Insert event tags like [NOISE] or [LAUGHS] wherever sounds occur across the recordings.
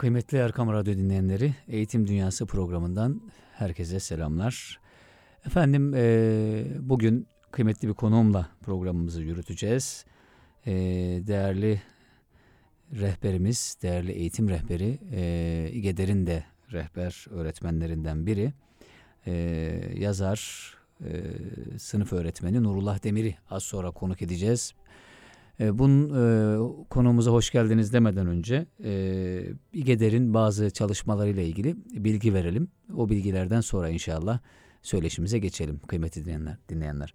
Kıymetli Erkam Radyo dinleyenleri. Eğitim Dünyası programından herkese selamlar. Efendim e, bugün kıymetli bir konuğumla programımızı yürüteceğiz. E, değerli rehberimiz, değerli eğitim rehberi e, İGEDER'in de rehber öğretmenlerinden biri. E, yazar, e, sınıf öğretmeni Nurullah Demir'i az sonra konuk edeceğiz. E, bunun e, konumuza hoş geldiniz demeden önce e, İGEDER'in bazı çalışmalarıyla ilgili bilgi verelim. O bilgilerden sonra inşallah söyleşimize geçelim kıymetli dinleyenler. dinleyenler.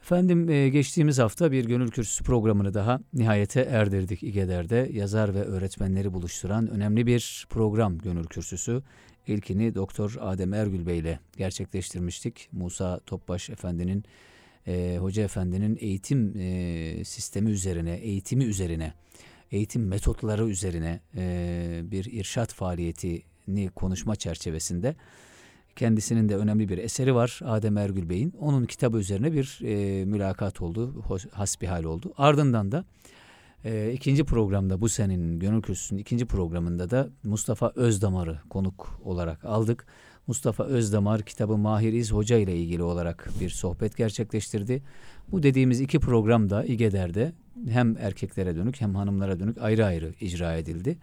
Efendim e, geçtiğimiz hafta bir gönül kürsüsü programını daha nihayete erdirdik İGEDER'de. Yazar ve öğretmenleri buluşturan önemli bir program gönül kürsüsü. İlkini Doktor Adem Ergül Bey ile gerçekleştirmiştik. Musa Topbaş Efendi'nin e, Hoca Efendi'nin eğitim e, sistemi üzerine, eğitimi üzerine, eğitim metotları üzerine e, bir irşat faaliyetini konuşma çerçevesinde kendisinin de önemli bir eseri var Adem Ergül Bey'in. Onun kitabı üzerine bir e, mülakat oldu, hasbihal oldu. Ardından da e, ikinci programda bu senin Gönül Kürsüsü'nün ikinci programında da Mustafa Özdamar'ı konuk olarak aldık. Mustafa Özdamar kitabı Mahir İz Hoca ile ilgili olarak bir sohbet gerçekleştirdi. Bu dediğimiz iki program da İGEDER'de hem erkeklere dönük hem hanımlara dönük ayrı ayrı icra edildi.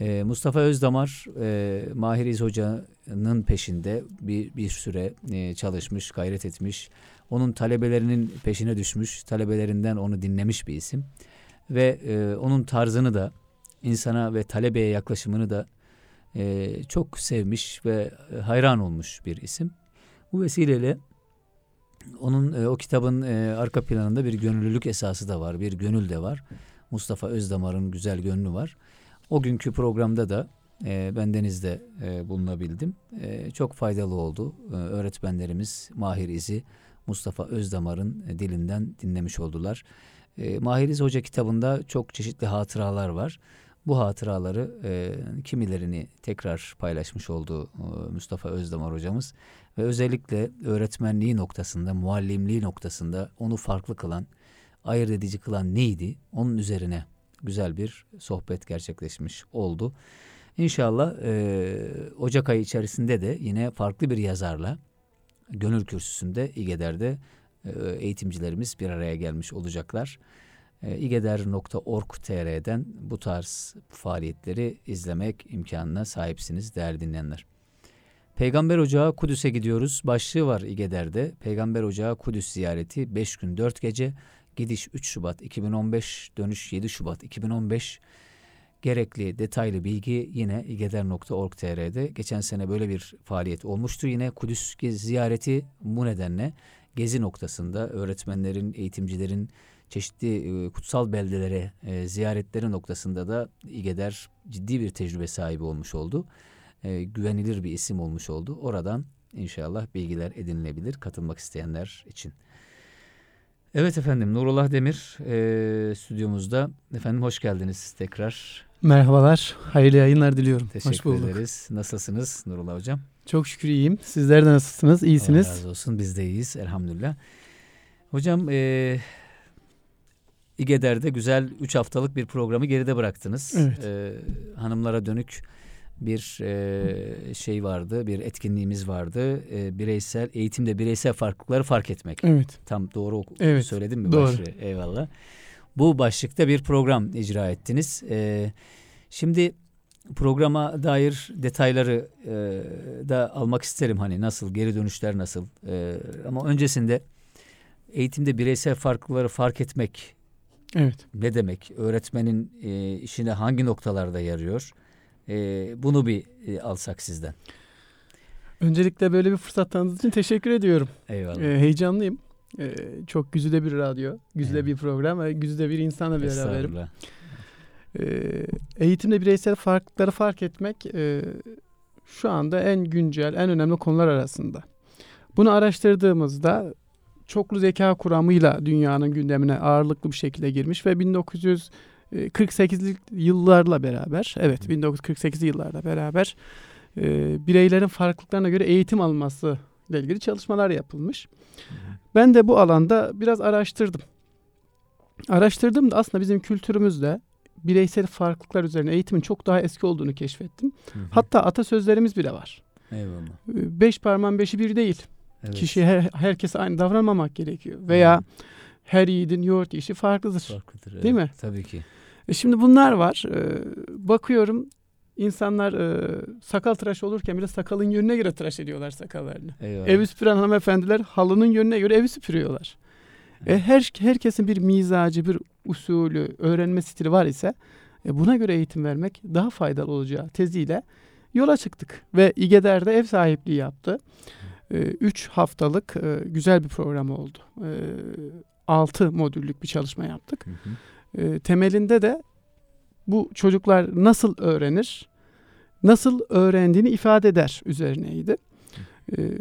Ee, Mustafa Özdamar e, Mahir İz Hoca'nın peşinde bir, bir süre e, çalışmış, gayret etmiş. Onun talebelerinin peşine düşmüş, talebelerinden onu dinlemiş bir isim. Ve e, onun tarzını da insana ve talebeye yaklaşımını da e, çok sevmiş ve e, hayran olmuş bir isim. Bu vesileyle onun e, o kitabın e, arka planında bir gönüllülük esası da var, bir gönül de var. Mustafa Özdamar'ın güzel gönlü var. O günkü programda da e, bendenizde e, bulunabildim. E, çok faydalı oldu. E, öğretmenlerimiz Mahir İzi, Mustafa Özdamar'ın e, dilinden dinlemiş oldular. E, Mahir İzi Hoca kitabında çok çeşitli hatıralar var. Bu hatıraları e, kimilerini tekrar paylaşmış oldu e, Mustafa Özdemir hocamız ve özellikle öğretmenliği noktasında, muallimliği noktasında onu farklı kılan, ayırt edici kılan neydi? Onun üzerine güzel bir sohbet gerçekleşmiş oldu. İnşallah e, Ocak ayı içerisinde de yine farklı bir yazarla Gönül Kürsüsü'nde İGEDER'de e, eğitimcilerimiz bir araya gelmiş olacaklar e, igeder.org.tr'den bu tarz faaliyetleri izlemek imkanına sahipsiniz değerli dinleyenler. Peygamber Ocağı Kudüs'e gidiyoruz. Başlığı var İgeder'de. Peygamber Ocağı Kudüs ziyareti 5 gün 4 gece. Gidiş 3 Şubat 2015, dönüş 7 Şubat 2015. Gerekli detaylı bilgi yine igeder.org.tr'de. Geçen sene böyle bir faaliyet olmuştu. Yine Kudüs ziyareti bu nedenle gezi noktasında öğretmenlerin, eğitimcilerin, çeşitli e, kutsal beldelere e, ziyaretleri noktasında da İgeder ciddi bir tecrübe sahibi olmuş oldu. E, güvenilir bir isim olmuş oldu. Oradan inşallah bilgiler edinilebilir katılmak isteyenler için. Evet efendim Nurullah Demir e, stüdyomuzda. Efendim hoş geldiniz tekrar. Merhabalar, hayırlı yayınlar diliyorum. Teşekkür hoş bulduk. ederiz. Nasılsınız Nurullah Hocam? Çok şükür iyiyim. Sizler de nasılsınız? İyisiniz? Allah razı olsun biz de iyiyiz elhamdülillah. Hocam e, İGEDER'de güzel 3 haftalık bir programı geride bıraktınız. Evet. E, hanımlara dönük bir e, şey vardı, bir etkinliğimiz vardı. E, bireysel eğitimde bireysel farklılıkları fark etmek. Evet. Tam doğru Evet, söyledim mi doğru. başlığı? Eyvallah. Bu başlıkta bir program icra ettiniz. E, şimdi programa dair detayları e, da almak isterim. Hani nasıl, geri dönüşler nasıl? E, ama öncesinde eğitimde bireysel farklılıkları fark etmek Evet. ne demek? Öğretmenin e, işine hangi noktalarda yarıyor? E, bunu bir e, alsak sizden. Öncelikle böyle bir fırsat tanıdığınız için teşekkür ediyorum. Eyvallah. Ee, heyecanlıyım. Ee, çok güzide bir radyo, güzide Evet. bir program ve güzide bir insanla bir beraberim. Ee, eğitimde bireysel farklılıkları fark etmek e, şu anda en güncel, en önemli konular arasında. Bunu araştırdığımızda çoklu zeka kuramıyla dünyanın gündemine ağırlıklı bir şekilde girmiş ve 1948'li yıllarla beraber, evet 1948'li yıllarla beraber e, bireylerin farklılıklarına göre eğitim alması ile ilgili çalışmalar yapılmış. Ben de bu alanda biraz araştırdım. Araştırdım da aslında bizim kültürümüzde bireysel farklılıklar üzerine eğitimin çok daha eski olduğunu keşfettim. Hı hı. Hatta atasözlerimiz bile var. Eyvallah. Beş parmağın beşi bir değil. Evet. Kişi her, herkese aynı davranmamak gerekiyor. Veya her yiğidin yoğurt işi farklıdır. Farklıdır. Değil evet. mi? Tabii ki. E şimdi bunlar var. Ee, bakıyorum insanlar e, sakal tıraş olurken bile sakalın yönüne göre tıraş ediyorlar sakallarını. Eyvallah. Evi süpüren hanımefendiler halının yönüne göre evi süpürüyorlar. E, her herkesin bir mizacı, bir usulü, öğrenme stili var ise e, buna göre eğitim vermek daha faydalı olacağı teziyle yola çıktık ve İGEDER'de ev sahipliği yaptı. 3 haftalık e, güzel bir program oldu. 6 modüllük bir çalışma yaptık. Hı hı. E, temelinde de bu çocuklar nasıl öğrenir, nasıl öğrendiğini ifade eder üzerineydi.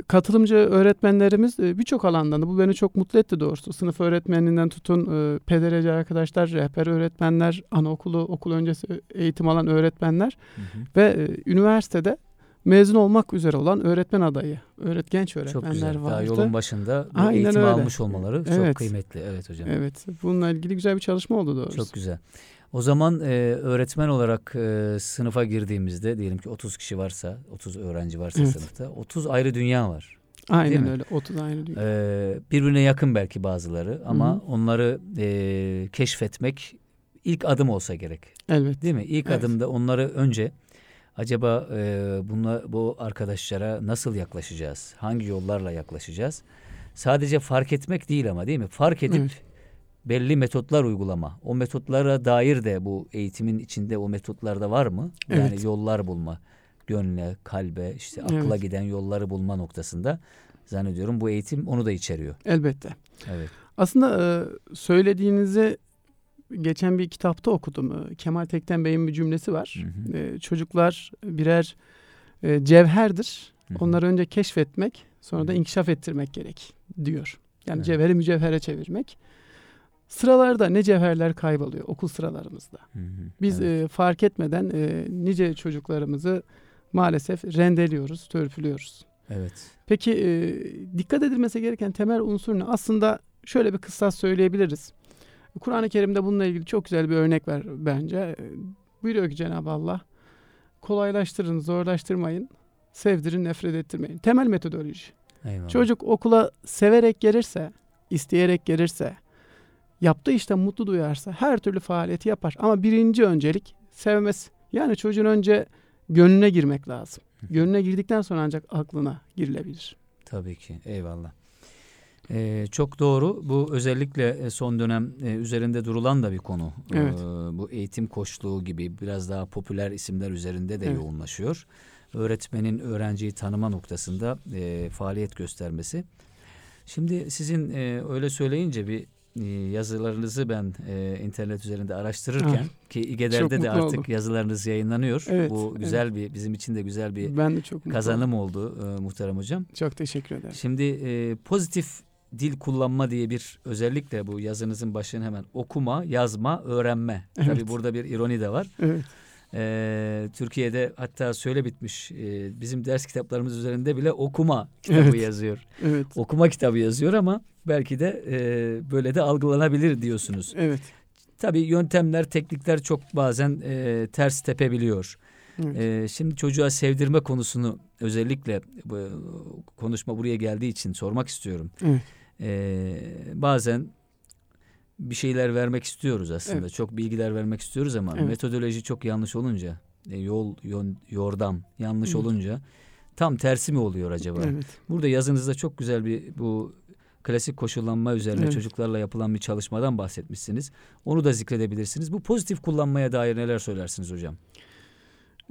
Katılımcı öğretmenlerimiz e, birçok alandan da bu beni çok mutlu etti doğrusu. Sınıf öğretmeninden tutun e, pedereci arkadaşlar, rehber öğretmenler, anaokulu, okul öncesi eğitim alan öğretmenler Hı hı. ve üniversitede mezun olmak üzere olan öğretmen adayı, öğret genç Çok öğretmenler güzel. Daha vardı. yolun başında bu Aynen eğitim öyle. almış olmaları çok Evet. kıymetli. Evet hocam. Evet, bununla ilgili güzel bir çalışma oldu doğrusu. Çok güzel. O zaman e, öğretmen olarak e, sınıfa girdiğimizde diyelim ki 30 kişi varsa, 30 öğrenci varsa Evet. sınıfta 30 ayrı dünya var. Değil Aynen mi? öyle. 30 aynı dünya. E, birbirine yakın belki bazıları ama Hı hı. onları e, keşfetmek ilk adım olsa gerek. Evet. Değil mi? İlk Evet. adımda onları önce acaba e, bunla, bu arkadaşlara nasıl yaklaşacağız? Hangi yollarla yaklaşacağız? Sadece fark etmek değil ama değil mi? Fark edip Evet. belli metotlar uygulama. O metotlara dair de bu eğitimin içinde o metotlarda var mı? Yani Evet. yollar bulma. Gönle, kalbe, işte akla Evet. giden yolları bulma noktasında zannediyorum bu eğitim onu da içeriyor. Elbette. Evet. Aslında e, söylediğinizi geçen bir kitapta okudum. E, Kemal Tekten Bey'in bir cümlesi var. Hı hı. E, Çocuklar birer e, cevherdir. Hı hı. Onları önce keşfetmek, sonra da inkişaf ettirmek gerek diyor. Yani Evet. cevheri mücevhere çevirmek. Sıralarda ne cevherler kayboluyor okul sıralarımızda. Hı hı. Biz Evet. e, fark etmeden e, nice çocuklarımızı maalesef rendeliyoruz, törpülüyoruz. evet. Peki e, dikkat edilmesi gereken temel unsur ne? Aslında şöyle bir kıssas söyleyebiliriz. Kur'an-ı Kerim'de bununla ilgili çok güzel bir örnek var bence. E, Buyuruyor ki Cenab-ı Allah kolaylaştırın, zorlaştırmayın, sevdirin, nefret ettirmeyin. Temel metodoloji. Eyvallah. Çocuk okula severek gelirse, isteyerek gelirse, yaptığı işte mutlu duyarsa her türlü faaliyeti yapar. Ama birinci öncelik sevmesi. Yani çocuğun önce gönlüne girmek lazım. Gönlüne girdikten sonra ancak aklına girilebilir. Tabii ki. Eyvallah. Ee, çok doğru. Bu özellikle e, son dönem e, üzerinde durulan da bir konu. Evet. Ee, bu eğitim koçluğu gibi biraz daha popüler isimler üzerinde de Evet. yoğunlaşıyor. Öğretmenin öğrenciyi tanıma noktasında e, faaliyet göstermesi. Şimdi sizin e, öyle söyleyince bir e, yazılarınızı ben e, internet üzerinde araştırırken Ah, ki çok İGEDER'de de artık oldum. yazılarınız yayınlanıyor. Evet, Bu güzel bir bizim için de güzel bir Ben de çok kazanım oldu e, muhterem hocam. Çok teşekkür ederim. Şimdi e, pozitif dil kullanma diye bir özellikle bu yazınızın başını hemen okuma, yazma, öğrenme. Evet. Tabii burada bir ironi de var. Evet. Ee, Türkiye'de hatta söyle bitmiş e, bizim ders kitaplarımız üzerinde bile okuma kitabı Evet. yazıyor. Evet. Okuma kitabı yazıyor ama belki de e, böyle de algılanabilir diyorsunuz. Evet. Tabii yöntemler, teknikler çok bazen e, ters tepebiliyor. Evet. E, şimdi çocuğa sevdirme konusunu özellikle bu, konuşma buraya geldiği için sormak istiyorum. Evet. E, bazen bir şeyler vermek istiyoruz aslında. Evet. Çok bilgiler vermek istiyoruz ama Evet. metodoloji çok yanlış olunca, e, yol, yön, yordam yanlış Evet. olunca tam tersi mi oluyor acaba? Evet. Burada yazınızda çok güzel bir bu klasik koşullanma üzerine Evet. çocuklarla yapılan bir çalışmadan bahsetmişsiniz. Onu da zikredebilirsiniz. Bu pozitif kullanmaya dair neler söylersiniz hocam?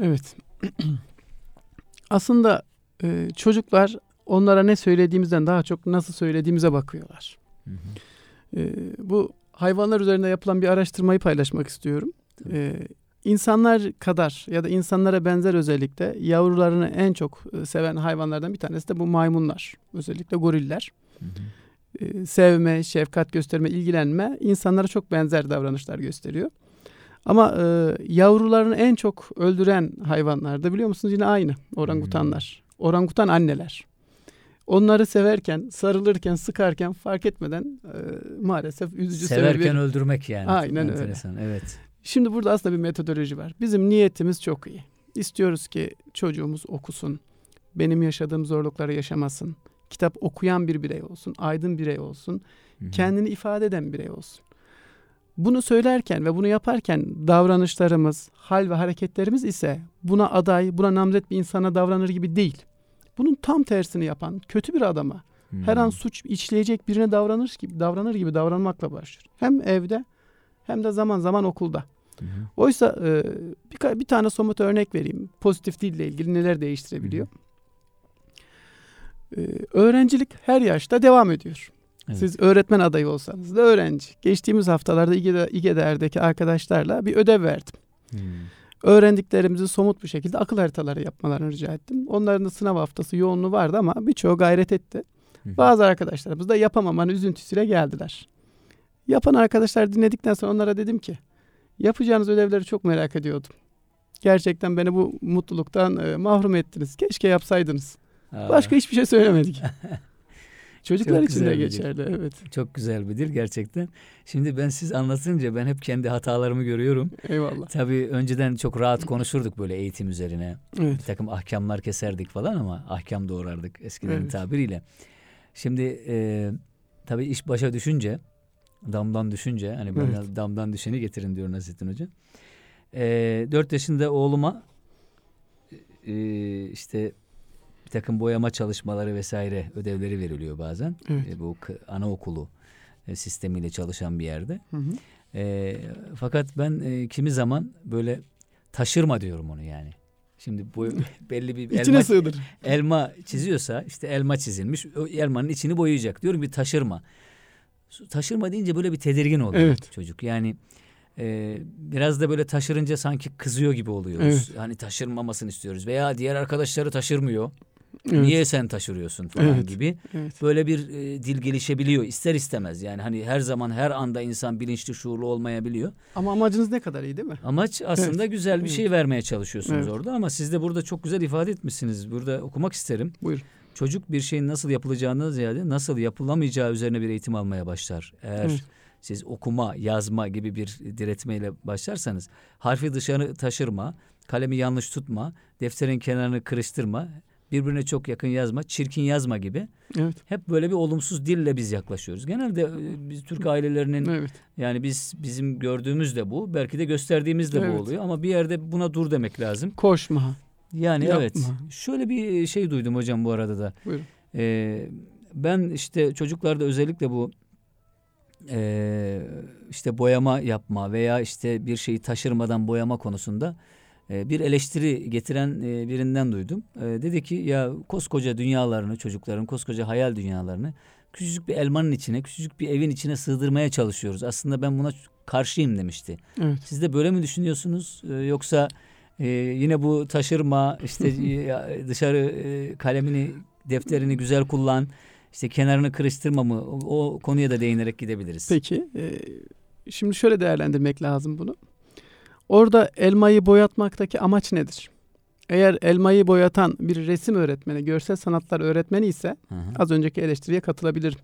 Evet. [CLEARS THROAT] Aslında e, çocuklar onlara ne söylediğimizden daha çok nasıl söylediğimize bakıyorlar. Hı hı. E, bu hayvanlar üzerinde yapılan bir araştırmayı paylaşmak istiyorum. E, insanlar kadar ya da insanlara benzer özellikle yavrularını en çok e, seven hayvanlardan bir tanesi de bu maymunlar. Özellikle goriller. Hı hı. E, sevme, şefkat gösterme, ilgilenme insanlara çok benzer davranışlar gösteriyor. Ama e, yavrularını en çok öldüren hayvanlar da biliyor musunuz yine aynı orangutanlar. Orangutan anneler. Onları severken, sarılırken, sıkarken fark etmeden e, maalesef üzücü Severken sebebi- öldürmek yani. Aynen öyle. Evet. Şimdi burada aslında bir metodoloji var. Bizim niyetimiz çok iyi. İstiyoruz ki çocuğumuz okusun. Benim yaşadığım zorlukları yaşamasın. Kitap okuyan bir birey olsun. Aydın birey olsun. Hı hı. Kendini ifade eden birey olsun. Bunu söylerken ve bunu yaparken davranışlarımız, hal ve hareketlerimiz ise buna aday, buna namzet bir insana davranır gibi değil. Bunun tam tersini yapan kötü bir adama her Hı. an suç işleyecek birine davranır gibi davranır gibi davranmakla başlıyor. Hem evde hem de zaman zaman okulda. Hı. Oysa e, bir, bir tane somut örnek vereyim. Pozitif dille ilgili neler değiştirebiliyor. E, öğrencilik her yaşta devam ediyor. Evet. Siz öğretmen adayı olsanız da öğrenci. Geçtiğimiz haftalarda İGEDE, İGEDER'deki arkadaşlarla bir ödev verdim. Hı. Öğrendiklerimizi somut bir şekilde akıl haritaları yapmalarını rica ettim. Onların da sınav haftası yoğunluğu vardı ama birçoğu gayret etti. Hı. Bazı arkadaşlarımız da yapamamanın üzüntüsüyle geldiler. Yapan arkadaşlar dinledikten sonra onlara dedim ki yapacağınız ödevleri çok merak ediyordum. Gerçekten beni bu mutluluktan e, mahrum ettiniz. Keşke yapsaydınız. Aa, Başka hiçbir şey söylemedik. [LAUGHS] Çocuklar Çok için de geçerli. Evet. Çok güzel bir dil gerçekten. Şimdi ben siz anlatınca ben hep kendi hatalarımı görüyorum. Eyvallah. Tabii önceden çok rahat konuşurduk böyle eğitim üzerine. Evet. Bir takım ahkamlar keserdik falan ama ahkam doğrardık eskilerin Evet. tabiriyle. Şimdi e, tabii iş başa düşünce, damdan düşünce, hani böyle Evet. damdan düşeni getirin diyor Nasrettin Hoca. E, 4 yaşında oğluma e, işte bir takım boyama çalışmaları vesaire ödevleri veriliyor bazen. Evet. E, bu anaokulu e, sistemiyle çalışan bir yerde. Hı hı. E, fakat ben e, kimi zaman böyle taşırma diyorum onu yani. Şimdi bu [LAUGHS] belli bir İçine elma, sığdır. elma çiziyorsa işte elma çizilmiş. O elmanın içini boyayacak. Diyorum bir taşırma. Taşırma deyince böyle bir tedirgin oluyor Evet. çocuk. Yani e, biraz da böyle taşırınca sanki kızıyor gibi oluyoruz. Evet. Hani taşırmamasını istiyoruz. Veya diğer arkadaşları taşırmıyor. Evet. Niye sen taşırıyorsun falan Evet. gibi. Evet. Böyle bir e, dil gelişebiliyor ister istemez. Yani hani her zaman her anda insan bilinçli şuurlu olmayabiliyor. Ama amacınız ne kadar iyi değil mi? Amaç aslında güzel bir Evet. şey vermeye çalışıyorsunuz Evet. orada ama siz de burada çok güzel ifade etmişsiniz. Burada okumak isterim. Buyurun. Çocuk bir şeyin nasıl yapılacağından ziyade nasıl yapılamayacağı üzerine bir eğitim almaya başlar. Eğer Evet. siz okuma, yazma gibi bir diretmeyle başlarsanız harfi dışarı taşırma, kalemi yanlış tutma, defterin kenarını kırıştırma, birbirine çok yakın yazma, çirkin yazma gibi Evet. hep böyle bir olumsuz dille biz yaklaşıyoruz. Genelde e, biz Türk ailelerinin Evet. yani biz bizim gördüğümüz de bu, belki de gösterdiğimiz de Evet. bu oluyor ama bir yerde buna dur demek lazım. Koşma. Yani Yapma. evet. Şöyle bir şey duydum hocam bu arada da. Buyurun. Ee, ben işte çocuklarda özellikle bu e, işte boyama yapma veya işte bir şeyi taşırmadan boyama konusunda e, bir eleştiri getiren e, birinden duydum. E, dedi ki ya koskoca dünyalarını çocukların koskoca hayal dünyalarını küçücük bir elmanın içine küçücük bir evin içine sığdırmaya çalışıyoruz. Aslında ben buna karşıyım demişti. Evet. Siz de böyle mi düşünüyorsunuz E, yoksa e, yine bu taşırma işte [LAUGHS] e, dışarı kalemini defterini güzel kullan işte kenarını kırıştırma mı o, konuya da değinerek gidebiliriz. Peki. şimdi şöyle değerlendirmek lazım bunu. Orada elmayı boyatmaktaki amaç nedir? Eğer elmayı boyatan bir resim öğretmeni, görsel sanatlar öğretmeni ise Hı hı. az önceki eleştiriye katılabilirim.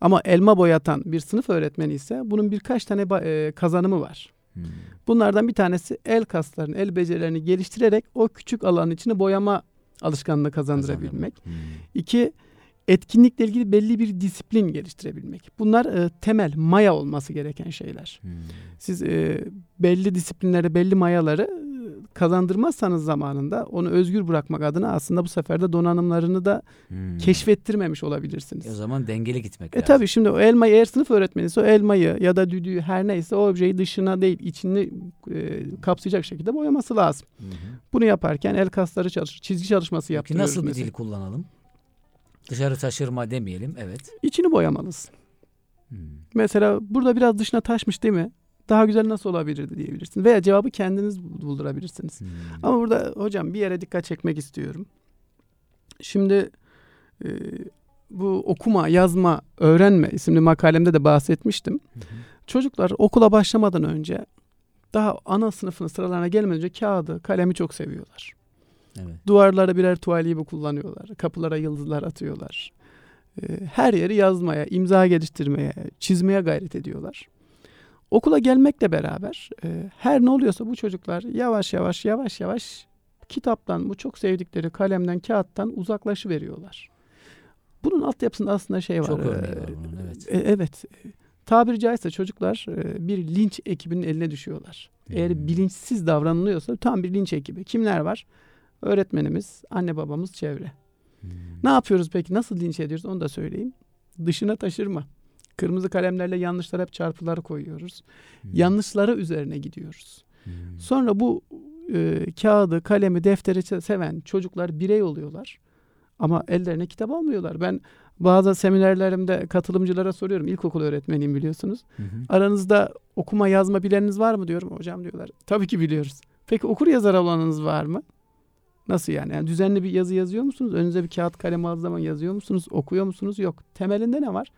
Ama elma boyatan bir sınıf öğretmeni ise bunun birkaç tane e, kazanımı var. Hmm. Bunlardan bir tanesi el kaslarını, el becerilerini geliştirerek o küçük alanın içine boyama alışkanlığı kazandırabilmek. Hmm. İki, etkinlikle ilgili belli bir disiplin geliştirebilmek. Bunlar e, temel, maya olması gereken şeyler. Hmm. Siz e, belli disiplinleri, belli mayaları e, kazandırmazsanız zamanında onu özgür bırakmak adına aslında bu sefer de donanımlarını da Hmm. keşfettirmemiş olabilirsiniz. E O zaman dengeli gitmek E lazım. tabii şimdi o elmayı eğer sınıf öğretmeniyse o elmayı ya da düdüğü her neyse o objeyi dışına değil içini e, kapsayacak şekilde boyaması lazım. Hı. Bunu yaparken el kasları çalışır, çizgi çalışması Peki yaptırıyoruz nasıl bir mesela. dil kullanalım? Dışarı taşırma demeyelim. Evet. İçini boyamalısın. Hmm. Mesela burada biraz dışına taşmış değil mi? Daha güzel nasıl olabilirdi diyebilirsin. Veya cevabı kendiniz buldurabilirsiniz. Hmm. Ama burada hocam bir yere dikkat çekmek istiyorum. Şimdi e, bu okuma, yazma, öğrenme isimli makalemde de bahsetmiştim. Hı hı. Çocuklar okula başlamadan önce daha ana sınıfın sıralarına gelmeden önce kağıdı, kalemi çok seviyorlar. Evet. Duvarlara birer tuval gibi kullanıyorlar. Kapılara yıldızlar atıyorlar. Ee, Her yeri yazmaya, imza geliştirmeye, çizmeye gayret ediyorlar. Okula gelmekle beraber e, her ne oluyorsa bu çocuklar yavaş yavaş yavaş yavaş kitaptan, bu çok sevdikleri kalemden, kağıttan uzaklaşıveriyorlar. Bunun altyapısında aslında şey var. Çok e, örneği var bunun. Evet. e, evet. Tabiri caizse çocuklar e, bir linç ekibinin eline düşüyorlar. Eğer Hmm. bilinçsiz davranılıyorsa tam bir linç ekibi. Kimler var? Öğretmenimiz, anne babamız, çevre. Hmm. Ne yapıyoruz peki? Nasıl linç ediyoruz? Onu da söyleyeyim. Dışına taşırma. Kırmızı kalemlerle yanlışlara hep çarpıları koyuyoruz. Hmm. Yanlışları üzerine gidiyoruz. Hmm. Sonra bu e, kağıdı, kalemi, defteri se- seven çocuklar birey oluyorlar. Ama ellerine kitap almıyorlar. Ben bazı seminerlerimde katılımcılara soruyorum. İlkokul öğretmeniyim biliyorsunuz. Hı hı. Aranızda okuma yazma bileniniz var mı diyorum. Hocam diyorlar. Tabii ki biliyoruz. Peki okur yazar olanınız var mı? Nasıl yani? yani? Düzenli bir yazı yazıyor musunuz? Önünüze bir kağıt kalem aldığı zaman yazıyor musunuz? Okuyor musunuz? Yok. Temelinde ne var?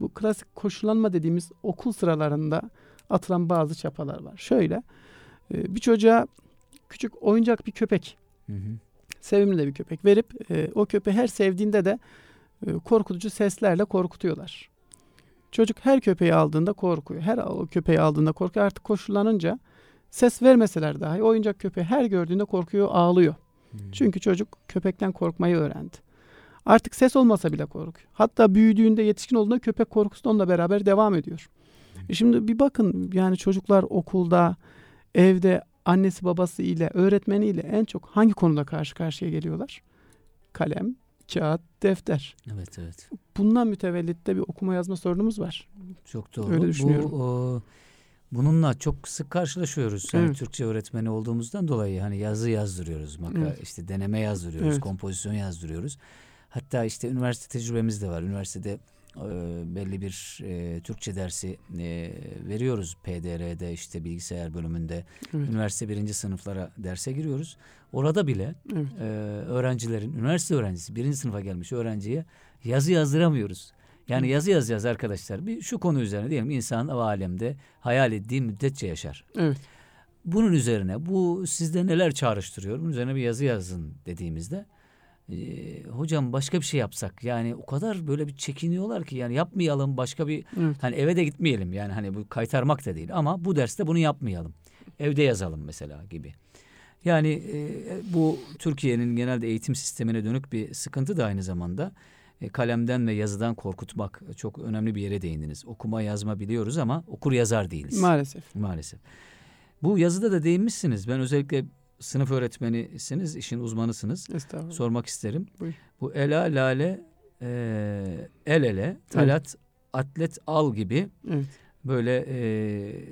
Bu klasik koşullanma dediğimiz okul sıralarında atılan bazı çapalar var. Şöyle e, bir çocuğa küçük oyuncak bir köpek, Hı hı. sevimli de bir köpek verip e, o köpeği her sevdiğinde de e, korkutucu seslerle korkutuyorlar. Çocuk her köpeği aldığında korkuyor. Her o köpeği aldığında korkuyor. Artık koşullanınca ses vermeseler dahi oyuncak köpeği her gördüğünde korkuyor, ağlıyor. Hmm. Çünkü çocuk köpekten korkmayı öğrendi. Artık ses olmasa bile korkuyor. Hatta büyüdüğünde yetişkin olduğunda köpek korkusu da onunla beraber devam ediyor. E şimdi bir bakın yani çocuklar okulda, evde annesi babası ile, öğretmeniyle en çok hangi konuda karşı karşıya geliyorlar? Kalem, kağıt, defter. Evet evet. Bundan mütevellit de bir okuma yazma sorunumuz var. Çok doğru. Öyle düşünüyorum. Bu o, bununla çok sık karşılaşıyoruz. Yani Evet. Türkçe öğretmeni olduğumuzdan dolayı hani yazı yazdırıyoruz, maka Evet. işte deneme yazdırıyoruz, Evet. kompozisyon yazdırıyoruz. Hatta işte üniversite tecrübemiz de var. Üniversitede e, belli bir e, Türkçe dersi e, veriyoruz. PDR'de işte bilgisayar bölümünde Evet. üniversite birinci sınıflara derse giriyoruz. Orada bile Evet. e, öğrencilerin, üniversite öğrencisi birinci sınıfa gelmiş öğrenciye yazı yazdıramıyoruz. Yani yazı yazacağız arkadaşlar. Bir şu konu üzerine diyelim insan o alemde hayal ettiği müddetçe yaşar. Evet. Bunun üzerine bu sizde neler çağrıştırıyor? Bunun üzerine bir yazı yazın dediğimizde e, hocam başka bir şey yapsak yani o kadar böyle bir çekiniyorlar ki yani yapmayalım başka bir Evet. hani eve de gitmeyelim yani hani bu kaytarmak da değil ama bu derste bunu yapmayalım. Evde yazalım mesela gibi. Yani e, bu Türkiye'nin genelde eğitim sistemine dönük bir sıkıntı da aynı zamanda e, kalemden ve yazıdan korkutmak çok önemli bir yere değindiniz. Okuma yazma biliyoruz ama okur yazar değiliz. Maalesef. Maalesef. Bu yazıda da değinmişsiniz. Ben özellikle sınıf öğretmenisiniz, işin uzmanısınız. Estağfurullah. Sormak isterim. Buyur. Bu ela, lale, e, el ele, talat, atlet, al gibi Evet. böyle e,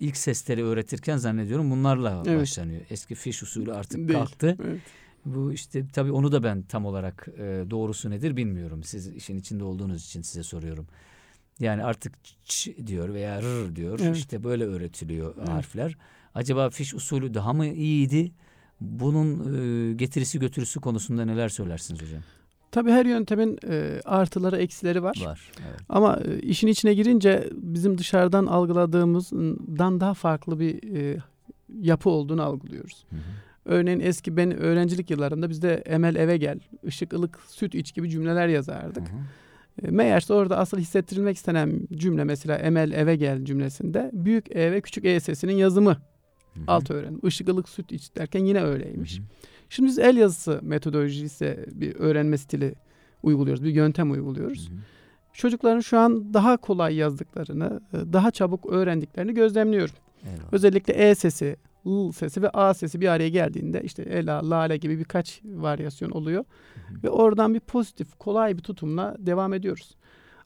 ilk sesleri öğretirken zannediyorum bunlarla Evet. başlanıyor. Eski fiş usulü artık Değil. kalktı. Evet. Bu işte tabii onu da ben tam olarak e, doğrusu nedir bilmiyorum. Siz işin içinde olduğunuz için size soruyorum. Yani artık ç diyor veya r diyor. Evet. İşte böyle öğretiliyor Evet. harfler. Acaba fiş usulü daha mı iyiydi? Bunun e, getirisi götürüsü konusunda neler söylersiniz hocam? Tabii her yöntemin e, artıları eksileri var. Var. Evet. Ama e, işin içine girince bizim dışarıdan algıladığımızdan daha farklı bir e, yapı olduğunu algılıyoruz. Hı hı. Örneğin eski ben öğrencilik yıllarında bizde emel eve gel, ışık ılık süt iç gibi cümleler yazardık. Hı hı. E, Meğerse orada asıl hissettirilmek istenen cümle mesela emel eve gel cümlesinde büyük E ve küçük E sesinin yazımı Hı hı. alt öğrenim. Işık ılık süt iç derken yine Hı öyleymiş. hı. Şimdi biz el yazısı metodolojisi ise bir öğrenme stili uyguluyoruz. Bir yöntem uyguluyoruz. Hı hı. Çocukların şu an daha kolay yazdıklarını, e, daha çabuk öğrendiklerini gözlemliyorum. Eyvallah. Özellikle E sesi, L sesi ve A sesi bir araya geldiğinde işte ela, lale gibi birkaç varyasyon oluyor. Hı hı. Ve oradan bir pozitif, kolay bir tutumla devam ediyoruz.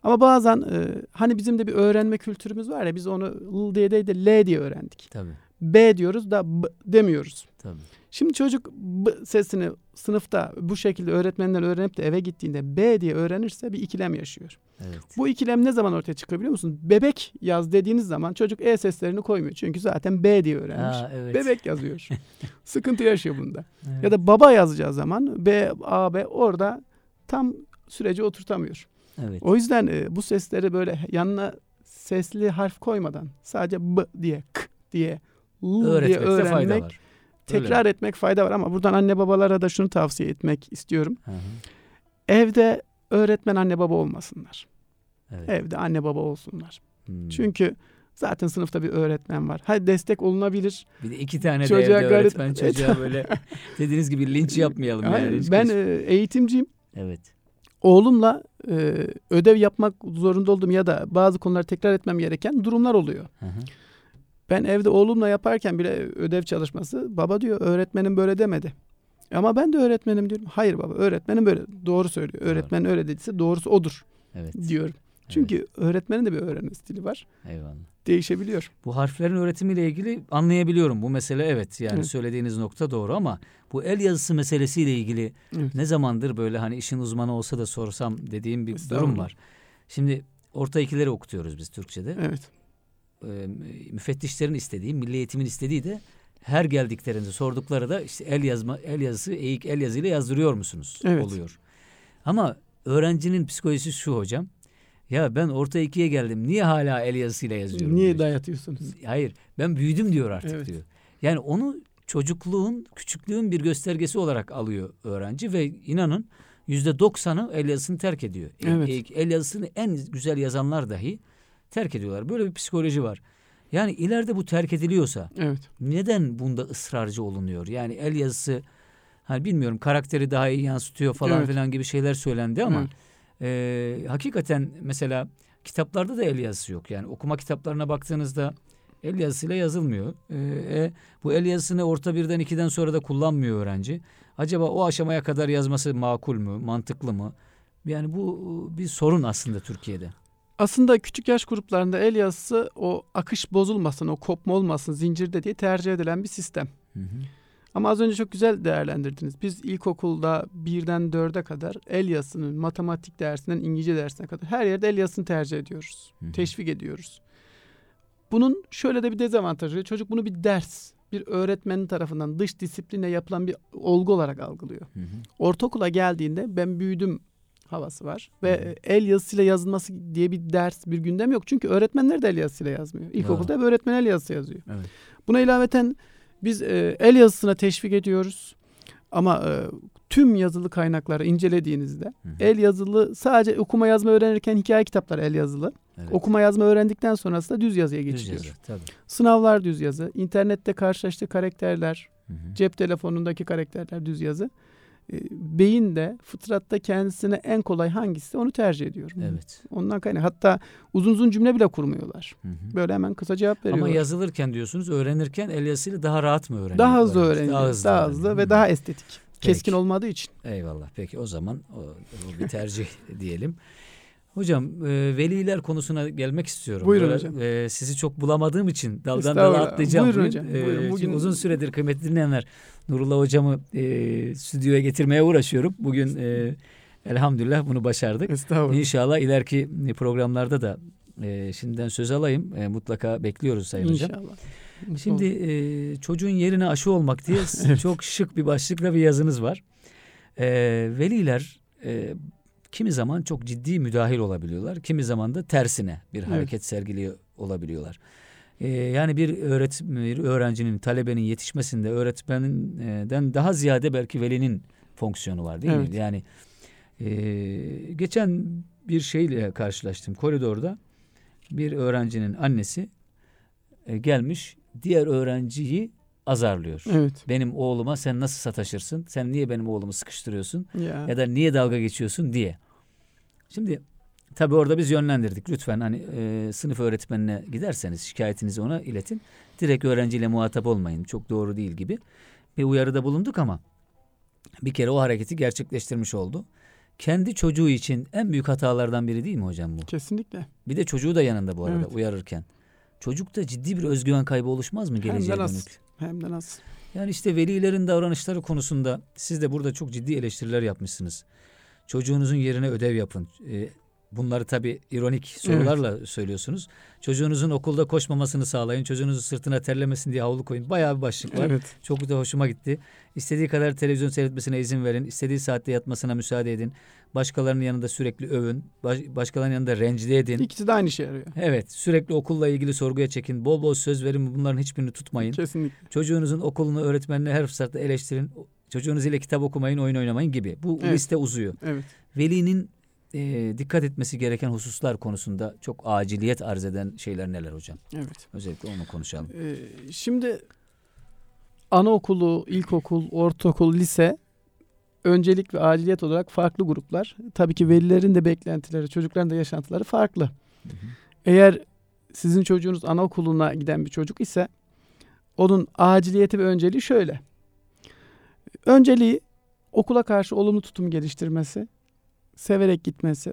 Ama bazen e, hani bizim de bir öğrenme kültürümüz var ya biz onu L diye değil de L diye öğrendik. Tabii. B diyoruz da B demiyoruz. Tabii. Şimdi çocuk B sesini sınıfta bu şekilde öğretmenden öğrenip de eve gittiğinde B diye öğrenirse bir ikilem yaşıyor. Evet. Bu ikilem ne zaman ortaya çıkıyor biliyor musun? Bebek yaz dediğiniz zaman çocuk E seslerini koymuyor. Çünkü zaten B diye öğrenmiş. Aa, evet. Bebek yazıyor. [LAUGHS] Sıkıntı yaşıyor bunda. Evet. Ya da baba yazacağı zaman B, A, B orada tam süreci oturtamıyor. evet. O yüzden e, bu sesleri böyle yanına sesli harf koymadan sadece B diye, K diye, L diye Öğretmekte fayda öğrenmek, var. Tekrar etmek fayda var. Ama buradan anne babalara da şunu tavsiye etmek istiyorum. Hı hı. Evde öğretmen anne baba olmasınlar. Evet. Evde anne baba olsunlar. Hmm. Çünkü zaten sınıfta bir öğretmen var. Hadi destek olunabilir. bir de iki tane de Çocuğa evde gayret- öğretmen çocuğa [LAUGHS] böyle dediğiniz gibi linç yapmayalım. yani. Hayır, Hiç ben e, eğitimciyim. evet. Oğlumla e, ödev yapmak zorunda olduğum ya da bazı konuları tekrar etmem gereken durumlar oluyor. Hı hı. Ben evde oğlumla yaparken bile ödev çalışması baba diyor öğretmenim böyle demedi. Ama ben de öğretmenim diyorum. Hayır baba öğretmenim böyle doğru söylüyor. Öğretmen öyle dediyse doğrusu odur Evet. diyorum. Çünkü öğretmenin de bir öğrenme stili var. Eyvallah. Değişebiliyor. Bu harflerin öğretimiyle ilgili anlayabiliyorum. Bu mesele evet yani Evet. söylediğiniz nokta doğru ama bu el yazısı meselesiyle ilgili Evet. ne zamandır böyle hani işin uzmanı olsa da sorsam dediğim bir durum var. Şimdi orta ikileri okutuyoruz biz Türkçe'de. Evet. Ee, müfettişlerin istediği, milli eğitimin istediği de her geldiklerinde sordukları da işte el yazma, el yazısı, eğik el yazıyla yazdırıyor musunuz? Evet. Oluyor. Ama öğrencinin psikolojisi şu hocam. Ya ben orta ikiye geldim. Niye hala el yazısıyla yazıyorum? Niye diyor. dayatıyorsunuz? Hayır ben büyüdüm diyor artık Evet. diyor. Yani onu çocukluğun, küçüklüğün bir göstergesi olarak alıyor öğrenci ve inanın yüzde doksanı el yazısını terk ediyor. E- Evet. e- El yazısını en güzel yazanlar dahi terk ediyorlar. Böyle bir psikoloji var. Yani ileride bu terk ediliyorsa Evet. neden bunda ısrarcı olunuyor? Yani el yazısı hani bilmiyorum karakteri daha iyi yansıtıyor falan Evet. filan gibi şeyler söylendi ama Evet. e, hakikaten mesela kitaplarda da el yazısı yok. Yani okuma kitaplarına baktığınızda el yazısıyla yazılmıyor. E, e, bu el yazısını orta birden ikiden sonra da kullanmıyor öğrenci. Acaba o aşamaya kadar yazması makul mü, mantıklı mı? Yani bu bir sorun aslında Türkiye'de. Aslında küçük yaş gruplarında el yazısı o akış bozulmasın, o kopma olmasın zincirde diye tercih edilen bir sistem. Hı hı. Ama az önce çok güzel değerlendirdiniz. Biz ilkokulda birden dörde kadar el yazısının matematik dersinden İngilizce dersine kadar her yerde el yazısını tercih ediyoruz. Hı hı. Teşvik ediyoruz. Bunun şöyle de bir dezavantajı. Çocuk bunu bir ders, bir öğretmenin tarafından dış disipline yapılan bir olgu olarak algılıyor. Hı hı. Ortaokula geldiğinde ben büyüdüm havası var. Ve el yazısıyla yazılması diye bir ders, bir gündem yok. Çünkü öğretmenler de el yazısıyla yazmıyor. İlkokulda hep öğretmen el yazısı yazıyor. Evet. Buna ilaveten biz e, el yazısına teşvik ediyoruz. Ama e, tüm yazılı kaynakları incelediğinizde Hı hı. el yazılı sadece okuma yazma öğrenirken hikaye kitapları el yazılı. Evet. Okuma yazma öğrendikten sonrasında düz yazıya Düz geçiliyor. yazı, tabii. Sınavlar düz yazı, internette karşılaştığı karakterler, Hı hı. cep telefonundaki karakterler düz yazı. E, beyin de fıtratta kendisine en kolay hangisi onu tercih ediyor. Evet. Ondan kaynak. Hatta uzun uzun cümle bile kurmuyorlar. Hı hı. Böyle hemen kısa cevap veriyorlar. Ama yazılırken diyorsunuz öğrenirken el yazısıyla daha rahat mı öğreniyor? daha hızlı öğreniyor. Daha hızlı, öğreniyor. ve Hı. daha estetik. Peki. Keskin olmadığı için. Eyvallah. Peki o zaman o, o bir tercih [LAUGHS] diyelim. Hocam e, veliler konusuna gelmek istiyorum. Buyurun Böyle, hocam. e, sizi çok bulamadığım için daldan dala atlayacağım. Buyurun bugün. hocam, E, buyurun. Bugün- uzun süredir kıymetli dinleyenler Nurullah hocamı e, stüdyoya getirmeye uğraşıyorum. Bugün e, elhamdülillah bunu başardık. Estağfurullah. İnşallah ileriki programlarda da e, şimdiden söz alayım. E, mutlaka bekliyoruz Sayın Hocam. İnşallah. Şimdi e, çocuğun yerine aşı olmak diye [LAUGHS] Evet. çok şık bir başlıkla bir yazınız var. E, veliler e, kimi zaman çok ciddi müdahil olabiliyorlar. Kimi zaman da tersine bir Evet. hareket sergiliyor olabiliyorlar. Ee, yani bir öğret bir öğrencinin, talebenin yetişmesinde öğretmeninden daha ziyade belki velinin fonksiyonu var değil Evet. mi? Yani e, geçen bir şeyle karşılaştım koridorda. Bir öğrencinin annesi e, gelmiş diğer öğrenciyi azarlıyor. Evet. Benim oğluma sen nasıl sataşırsın? Sen niye benim oğlumu sıkıştırıyorsun? Ya. ya da niye dalga geçiyorsun diye. Şimdi tabii orada biz yönlendirdik. Lütfen hani e, sınıf öğretmenine giderseniz şikayetinizi ona iletin. Direkt öğrenciyle muhatap olmayın. Çok doğru değil gibi. Bir uyarıda bulunduk ama bir kere o hareketi gerçekleştirmiş oldu. Kendi çocuğu için en büyük hatalardan biri değil mi hocam bu? Kesinlikle. Bir de çocuğu da yanında bu arada Evet. uyarırken. Çocukta ciddi bir özgüven kaybı oluşmaz mı geleceğe dönük? Hem de nasıl? Yani işte velilerin davranışları konusunda siz de burada çok ciddi eleştiriler yapmışsınız. Çocuğunuzun yerine ödev yapın. Ee, bunları tabii ironik sorularla söylüyorsunuz. Çocuğunuzun okulda koşmamasını sağlayın. Çocuğunuzun sırtına terlemesin diye havlu koyun. Bayağı bir başlık var. Evet. Çok da hoşuma gitti. İstediği kadar televizyon seyretmesine izin verin. İstediği saatte yatmasına müsaade edin. Başkalarının yanında sürekli övün. Baş- başkalarının yanında rencide edin. İkisi de aynı işe yarıyor. Evet sürekli okulla ilgili sorguya çekin. Bol bol söz verin. Bunların hiçbirini tutmayın. Kesinlikle. Çocuğunuzun okulunu, öğretmenini her fırsatta eleştirin. Çocuğunuz ile kitap okumayın, oyun oynamayın gibi. Bu Evet. liste uzuyor. Evet. Velinin e, dikkat etmesi gereken hususlar konusunda çok aciliyet arz eden şeyler neler hocam? Evet. Özellikle onu konuşalım. Ee, şimdi anaokulu, ilkokul, ortaokul, lise öncelik ve aciliyet olarak farklı gruplar. Tabii ki velilerin de beklentileri, çocukların da yaşantıları farklı. Hı hı. Eğer sizin çocuğunuz anaokuluna giden bir çocuk ise onun aciliyeti ve önceliği şöyle. Önceliği okula karşı olumlu tutum geliştirmesi, severek gitmesi,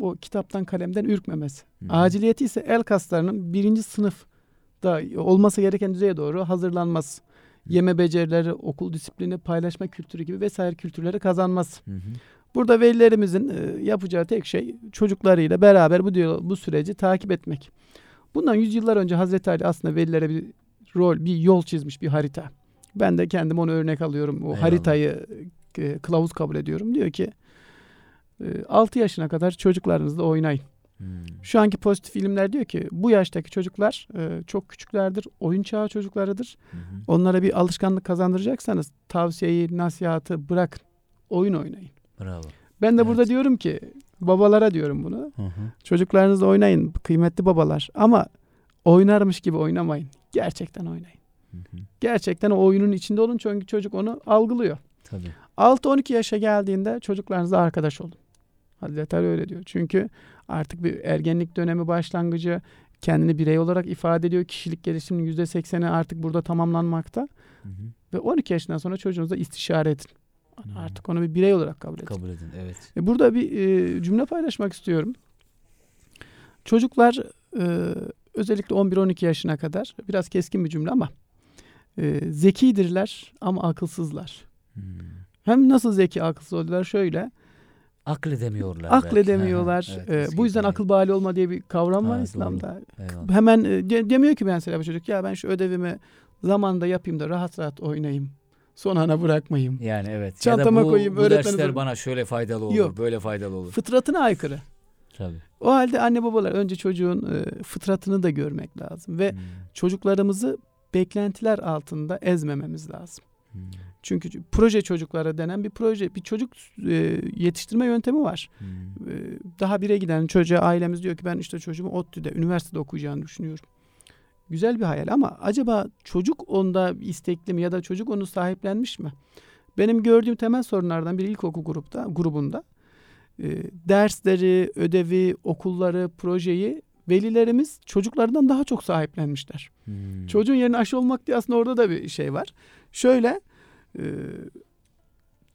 bu kitaptan kalemden ürkmemesi. Hı hı. Aciliyeti ise el kaslarının birinci sınıfta olması gereken düzeye doğru hazırlanması. Yeme becerileri, okul disiplini, paylaşma kültürü gibi vesaire kültürleri kazanması. Hı hı. Burada velilerimizin e, yapacağı tek şey çocuklarıyla beraber bu diyor- bu süreci takip etmek. Bundan yüzyıllar önce Hazreti Ali aslında velilere bir rol, bir yol çizmiş, bir harita. Ben de kendim onu örnek alıyorum. O Eyvallah. haritayı e, kılavuz kabul ediyorum. Diyor ki 6 yaşına kadar çocuklarınızla oynayın. Hmm. Şu anki pozitif ilimler diyor ki bu yaştaki çocuklar e, çok küçüklerdir, oyun çağı çocuklarıdır. Hı. Onlara bir alışkanlık kazandıracaksanız tavsiyeyi, nasihatı bırakın. Oyun oynayın. Bravo. Ben de Evet. burada diyorum ki babalara diyorum bunu. Hı hı. Çocuklarınızla oynayın kıymetli babalar ama oynarmış gibi oynamayın. Gerçekten oynayın. Hı hı. Gerçekten o oyunun içinde olun çünkü çocuk onu algılıyor. Tabii. 6-12 yaşa geldiğinde çocuklarınızla arkadaş olun. Hazreti Ali öyle diyor. Çünkü artık bir ergenlik dönemi başlangıcı kendini birey olarak ifade ediyor. Kişilik gelişiminin %80'i artık burada tamamlanmakta. Hı hı. Ve 12 yaşından sonra çocuğunuzla istişare edin. Hmm. Artık onu bir birey olarak kabul edin. Kabul edin. Evet. E, Burada bir e, cümle paylaşmak istiyorum. Çocuklar e, özellikle 11-12 yaşına kadar biraz keskin bir cümle ama e, zekidirler ama akılsızlar. Hmm. Hem nasıl zeki akılsız oluyorlar şöyle Akledemiyorlar. akledemiyorlar. Hı. Evet, E, eski bu yüzden akıl bali olma diye bir kavram Ha, var doğru. İslam'da. Eyvallah. Hemen e, de- demiyor ki mesela bu çocuk ya ben şu ödevimi zamanında yapayım da rahat rahat oynayayım. Son ana bırakmayayım. Yani evet. Çantama ya da bu, koyayım, bu dersler bana şöyle faydalı olur, Yok. böyle faydalı olur. Fıtratına aykırı. Tabii. O halde anne babalar önce çocuğun e, fıtratını da görmek lazım ve Hmm. çocuklarımızı beklentiler altında ezmememiz lazım. Hmm. Çünkü proje çocukları denen bir proje, bir çocuk e, yetiştirme yöntemi var. Hmm. E, daha bire giden çocuğa ailemiz diyor ki ben işte çocuğumu ODTÜ'de, üniversitede okuyacağını düşünüyorum. Güzel bir hayal ama acaba çocuk onda istekli mi ya da çocuk onu sahiplenmiş mi? Benim gördüğüm temel sorunlardan biri ilkokul grupta, grubunda e, dersleri, ödevi, okulları, projeyi velilerimiz çocuklardan daha çok sahiplenmişler. Hmm. Çocuğun yerine aşı olmak diye aslında orada da bir şey var. Şöyle e,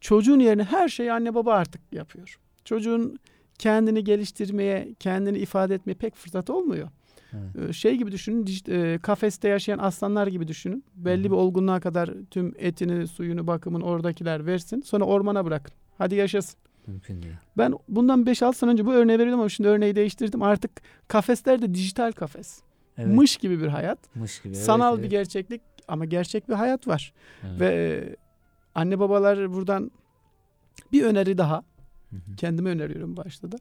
çocuğun yerine her şeyi anne baba artık yapıyor. Çocuğun kendini geliştirmeye, kendini ifade etmeye pek fırsat olmuyor. Evet. E, şey gibi düşünün, e, kafeste yaşayan aslanlar gibi düşünün. Belli Hı hı. bir olgunluğa kadar tüm etini, suyunu, bakımını oradakiler versin. Sonra ormana bırakın. Hadi yaşasın. Mümkün değil. Ben bundan 5-6 sene önce bu örneği veriyordum ama şimdi örneği değiştirdim. Artık kafesler de dijital kafes. Evet. Mış gibi bir hayat. Mış gibi. evet, Sanal evet. bir gerçeklik ama gerçek bir hayat var. Evet. Ve anne babalar buradan bir öneri daha Hı hı. kendime öneriyorum başta da.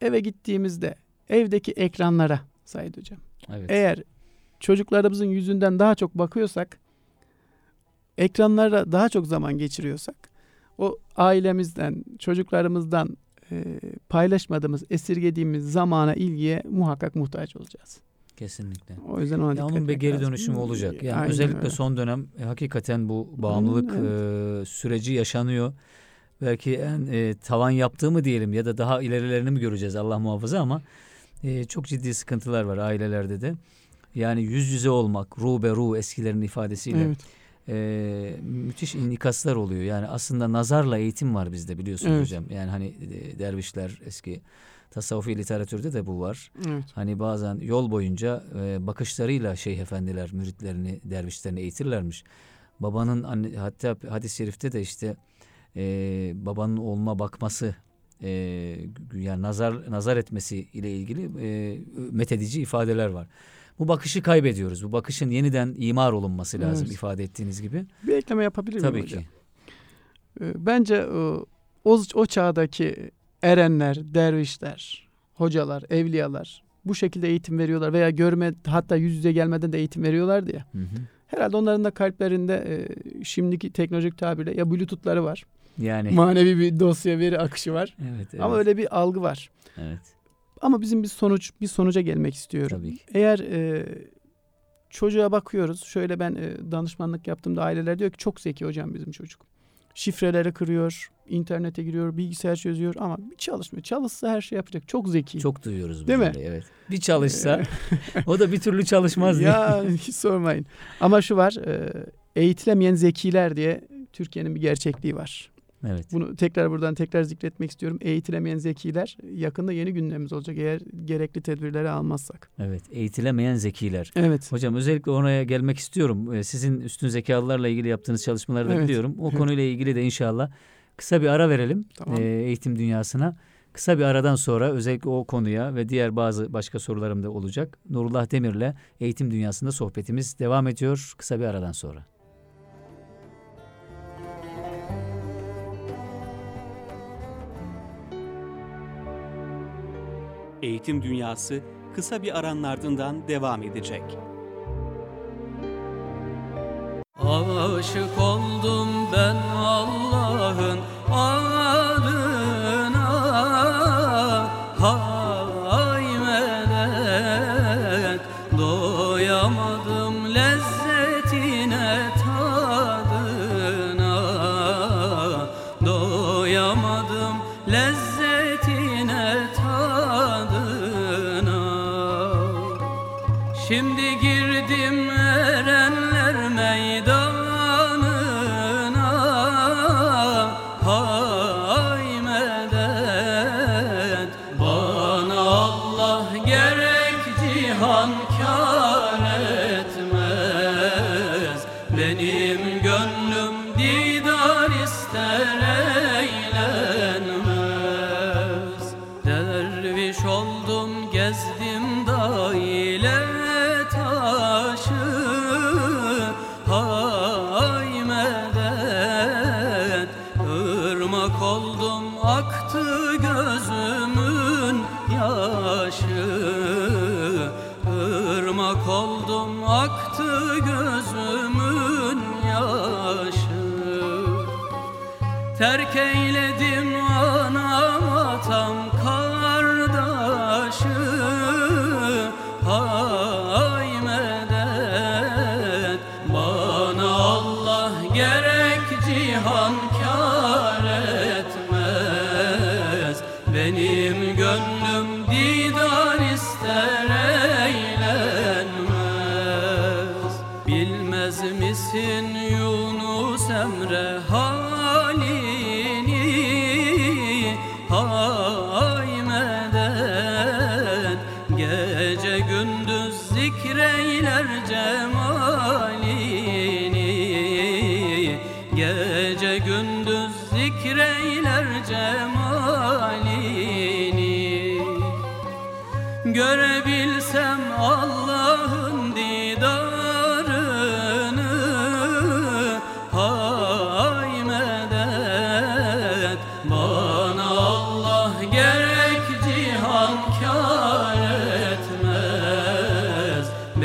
Eve gittiğimizde evdeki ekranlara Said Hocam Evet. eğer çocuklarımızın yüzünden daha çok bakıyorsak, ekranlara daha çok zaman geçiriyorsak, o ailemizden, çocuklarımızdan e, paylaşmadığımız, esirgediğimiz zamana, ilgiye muhakkak muhtaç olacağız. Kesinlikle. O yüzden ona Ya onun bir geri lazım. dönüşümü olacak. Yani Aynen özellikle öyle. son dönem e, hakikaten bu bağımlılık Aynen, e, süreci yaşanıyor. Belki en e, tavan yaptığı mı diyelim ya da daha ilerilerini mi göreceğiz Allah muhafaza ama e, çok ciddi sıkıntılar var ailelerde de. Yani yüz yüze olmak, ruh be ruh eskilerin ifadesiyle Evet. e, müthiş inikaslar oluyor. Yani aslında nazarla eğitim var bizde biliyorsunuz Evet. hocam. Yani hani e, dervişler eski tasavvufi literatürde de bu var. Evet. Hani bazen yol boyunca e, bakışlarıyla şeyh efendiler müritlerini, dervişlerini eğitirlermiş. Babanın anne, hatta hadis-i şerifte de işte e, babanın oğluna bakması e, yani nazar nazar etmesi ile ilgili e, methedici ifadeler var. Bu bakışı kaybediyoruz. Bu bakışın yeniden imar olunması lazım Evet. ifade ettiğiniz gibi. Bir ekleme yapabilir miyim Tabii hocam? ki. Ee, Bence e, o, o çağdaki erenler, dervişler, hocalar, evliyalar bu şekilde eğitim veriyorlar veya görme hatta yüz yüze gelmeden de eğitim veriyorlardı ya. Hı hı. Herhalde onların da kalplerinde e, şimdiki teknolojik tabirle ya bluetoothları var. Yani Manevi bir dosya veri akışı var. evet, evet, Ama öyle bir algı var. evet Ama bizim bir sonuç bir sonuca gelmek istiyorum. tabii ki. Eğer e, çocuğa bakıyoruz. Şöyle ben e, danışmanlık yaptığımda aileler diyor ki çok zeki hocam bizim çocuk. Şifreleri kırıyor, internete giriyor, bilgisayar çözüyor ama bir çalışmıyor. Çalışsa her şey yapacak. Çok zeki. Çok duyuyoruz Değil mi? bunları, Evet. Bir çalışsa [LAUGHS] o da bir türlü çalışmaz diye. ya [LAUGHS] hiç sormayın. Ama şu var, e, eğitilemeyen zekiler diye Türkiye'nin bir gerçekliği var. Evet. Bunu tekrar buradan tekrar zikretmek istiyorum. Eğitilemeyen zekiler yakında yeni gündemimiz olacak eğer gerekli tedbirleri almazsak. Evet. Eğitilemeyen zekiler. Evet. Hocam özellikle oraya gelmek istiyorum. Ee, Sizin üstün zekalılarla ilgili yaptığınız çalışmaları da Evet. biliyorum. O Evet. konuyla ilgili de inşallah kısa bir ara verelim Tamam. ee, eğitim dünyasına. Kısa bir aradan sonra özellikle o konuya ve diğer bazı başka sorularım da olacak. Nurullah Demir'le eğitim dünyasında sohbetimiz devam ediyor kısa bir aradan sonra. Eğitim Dünyası kısa bir aranın ardından devam edecek. Aşık oldum ben Allah'ın adına cihan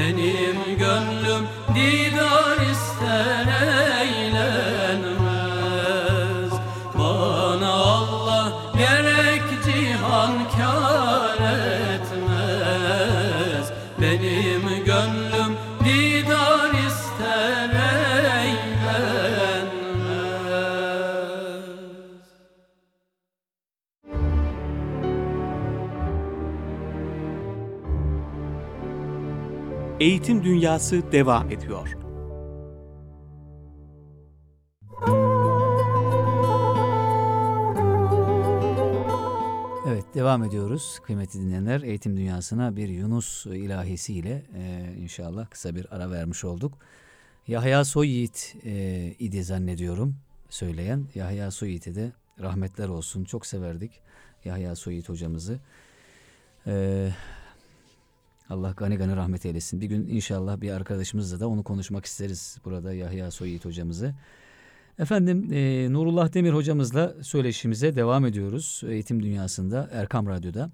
Benim gönlüm didar Eğitim Dünyası devam ediyor. Evet devam ediyoruz kıymetli dinleyenler. Eğitim dünyasına bir Yunus ilahisiyle e, inşallah kısa bir ara vermiş olduk. Yahya Soyyiğit e, idi zannediyorum söyleyen. Yahya Soyyiğit'e de rahmetler olsun. Çok severdik Yahya Soyyiğit hocamızı. E, Allah gani gani rahmet eylesin. Bir gün inşallah bir arkadaşımızla da onu konuşmak isteriz burada Yahya Soyyiğit hocamızı. Efendim e, Nurullah Demir hocamızla söyleşimize devam ediyoruz. Eğitim Dünyası'nda Erkam Radyo'da.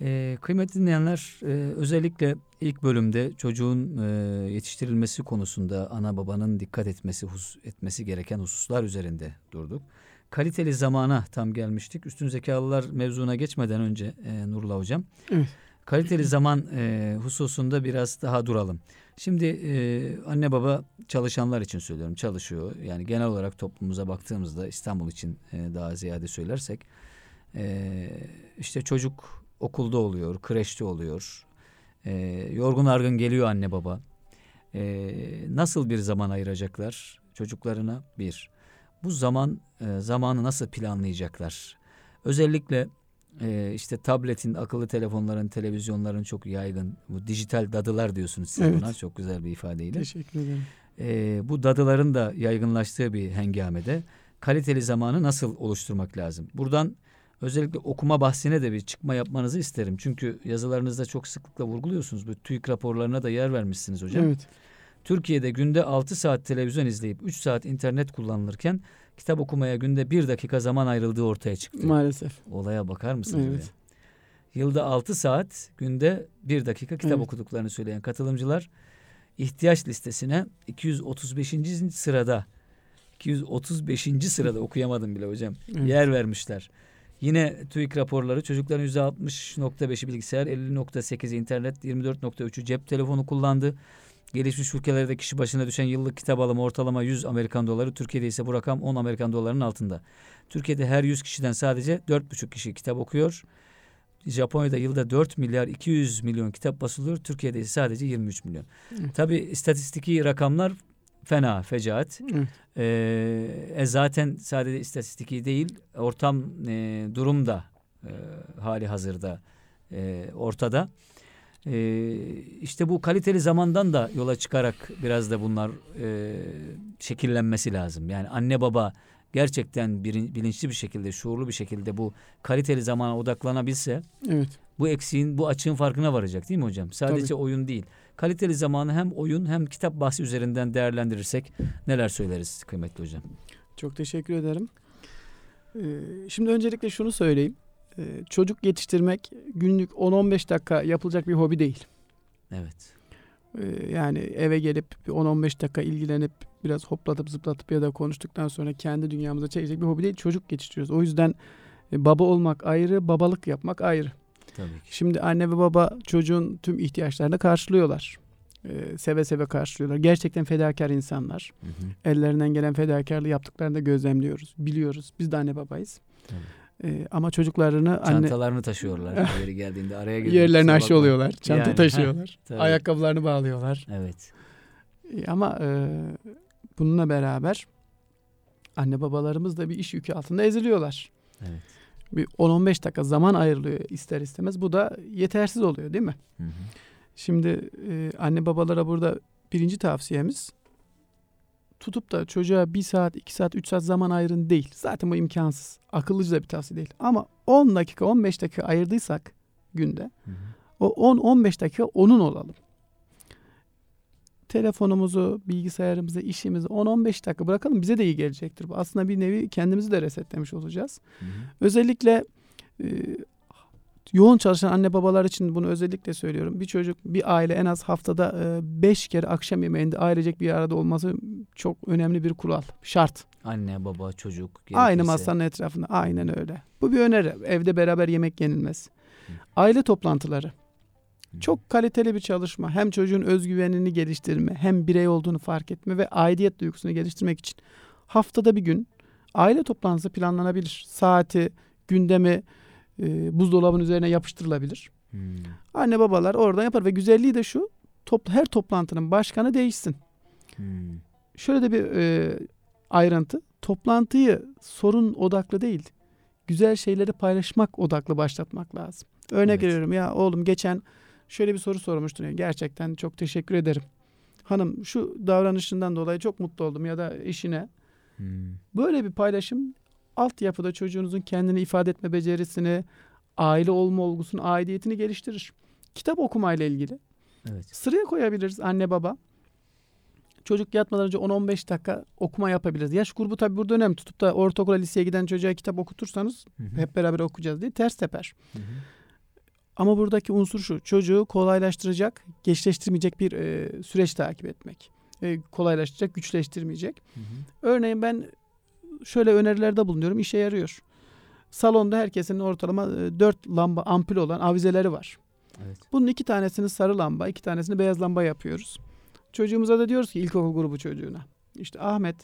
E, kıymetli dinleyenler e, özellikle ilk bölümde çocuğun e, yetiştirilmesi konusunda ana babanın dikkat etmesi hus, etmesi gereken hususlar üzerinde durduk. Kaliteli zamana tam gelmiştik. Üstün zekalılar mevzuna geçmeden önce e, Nurullah hocam. Evet. Kaliteli zaman e, hususunda biraz daha duralım. Şimdi e, anne baba çalışanlar için söylüyorum çalışıyor. Yani genel olarak toplumumuza baktığımızda İstanbul için e, daha ziyade söylersek e, işte çocuk okulda oluyor, kreşte oluyor. E, yorgun argın geliyor anne baba. E, nasıl bir zaman ayıracaklar çocuklarına? Bir. Bu zaman e, zamanı nasıl planlayacaklar? Özellikle e, işte tabletin, akıllı telefonların, televizyonların çok yaygın. Bu dijital dadılar diyorsunuz siz Evet. buna çok güzel bir ifadeyle. Teşekkür ederim. E, bu dadıların da yaygınlaştığı bir hengamede kaliteli zamanı nasıl oluşturmak lazım? Buradan özellikle okuma bahsine de bir çıkma yapmanızı isterim. Çünkü yazılarınızda çok sıklıkla vurguluyorsunuz. Bu TÜİK raporlarına da yer vermişsiniz hocam. Evet. Türkiye'de günde 6 saat televizyon izleyip 3 saat internet kullanılırken kitap okumaya günde 1 dakika zaman ayrıldığı ortaya çıktı. Maalesef. Olaya bakar mısınız? Evet. Yılda 6 saat, günde 1 dakika kitap Evet. okuduklarını söyleyen katılımcılar ihtiyaç listesine 235. sırada 235. sırada [LAUGHS] okuyamadım bile hocam. Evet. Yer vermişler. Yine TÜİK raporları çocukların %60.5'i bilgisayar, 50.8'i internet, 24.3'ü cep telefonu kullandı. Gelişmiş ülkelerde kişi başına düşen yıllık kitap alımı ortalama 100 Amerikan doları. Türkiye'de ise bu rakam 10 Amerikan dolarının altında. Türkiye'de her 100 kişiden sadece 4,5 kişi kitap okuyor. Japonya'da yılda 4 milyar 200 milyon kitap basılıyor. Türkiye'de ise sadece 23 milyon. Evet. Tabii istatistiki rakamlar fena, fecaat. Evet. Ee, e zaten sadece istatistiki değil, ortam e, durum da e, hali hazırda e, ortada. E, işte bu kaliteli zamandan da yola çıkarak biraz da bunlar e, şekillenmesi lazım. Yani anne baba gerçekten bilinçli bir şekilde, şuurlu bir şekilde bu kaliteli zamana odaklanabilse Evet. bu eksiğin, bu açığın farkına varacak değil mi hocam? Sadece Tabii. oyun değil. Kaliteli zamanı hem oyun hem kitap bahsi üzerinden değerlendirirsek neler söyleriz kıymetli hocam? Çok teşekkür ederim. Ee, şimdi öncelikle şunu söyleyeyim. Ee, çocuk yetiştirmek günlük 10-15 dakika yapılacak bir hobi değil. Evet. Ee, yani eve gelip bir 10-15 dakika ilgilenip biraz hoplatıp zıplatıp ya da konuştuktan sonra kendi dünyamıza çekecek bir hobi değil. Çocuk yetiştiriyoruz. O yüzden e, baba olmak ayrı, babalık yapmak ayrı. Tabii ki. Şimdi anne ve baba çocuğun tüm ihtiyaçlarını karşılıyorlar. Ee, seve seve karşılıyorlar. Gerçekten fedakar insanlar. Hı hı. Ellerinden gelen fedakarlığı yaptıklarını da gözlemliyoruz. Biliyoruz. Biz de anne babayız. Tabii. Ee, ama çocuklarını anne Çantalarını taşıyorlar [LAUGHS] yeri geldiğinde araya girdim. yerlerini aşı oluyorlar. Çanta Yani, [LAUGHS] taşıyorlar. [LAUGHS] tabii. Ayakkabılarını bağlıyorlar. Evet. Ee, ama e, bununla beraber anne babalarımız da bir iş yükü altında eziliyorlar. Evet. Bir 10-15 dakika zaman ayrılıyor ister istemez. Bu da yetersiz oluyor değil mi? Hı hı. Şimdi e, anne babalara burada birinci tavsiyemiz tutup da çocuğa bir saat, iki saat, üç saat zaman ayırın değil. Zaten bu imkansız. Akıllıca da bir tavsiye değil. Ama 10 dakika, 15 dakika ayırdıysak günde Hı hı. o 10-15 dakika onun olalım. Telefonumuzu, bilgisayarımızı, işimizi 10-15 dakika bırakalım. Bize de iyi gelecektir. Bu aslında bir nevi kendimizi de resetlemiş olacağız. Hı hı. Özellikle e, yoğun çalışan anne babalar için bunu özellikle söylüyorum. Bir çocuk, bir aile en az haftada 5 kere akşam yemeğinde ailecek bir arada olması çok önemli bir kural, şart. Anne, baba, çocuk. Aynı gerekirse- masanın etrafında, aynen öyle. Bu bir öneri. Evde beraber yemek yenilmez. Aile toplantıları. Çok kaliteli bir çalışma. Hem çocuğun özgüvenini geliştirme, hem birey olduğunu fark etme ve aidiyet duygusunu geliştirmek için haftada bir gün aile toplantısı planlanabilir. Saati, gündemi e, buzdolabının üzerine yapıştırılabilir. Hı. Anne babalar oradan yapar ve güzelliği de şu. topla, her toplantının başkanı değişsin. Hmm. Şöyle de bir e, ayrıntı. Toplantıyı sorun odaklı değil, güzel şeyleri paylaşmak odaklı başlatmak lazım. Örnek Evet. veriyorum ya oğlum geçen şöyle bir soru sormuştun. Gerçekten çok teşekkür ederim. Hanım şu davranışından dolayı çok mutlu oldum ya da eşine. Hmm. Böyle bir paylaşım altyapıda çocuğunuzun kendini ifade etme becerisini, aile olma olgusunu, aidiyetini geliştirir. Kitap okumayla ilgili Evet. sıraya koyabiliriz anne baba. Çocuk yatmadan önce 10-15 dakika okuma yapabiliriz. Yaş grubu tabii burada önemli. Tutup da ortaokula liseye giden çocuğa kitap okutursanız Hı hı. hep beraber okuyacağız diye ters teper. Hı hı. Ama buradaki unsur şu. Çocuğu kolaylaştıracak, geçleştirmeyecek bir e, süreç takip etmek. E, kolaylaştıracak, güçleştirmeyecek. Hı hı. Örneğin ben şöyle önerilerde bulunuyorum. işe yarıyor. Salonda herkesin ortalama 4 lamba ampul olan avizeleri var. Evet. Bunun iki tanesini sarı lamba, iki tanesini beyaz lamba yapıyoruz. Çocuğumuza da diyoruz ki ilkokul grubu çocuğuna. İşte Ahmet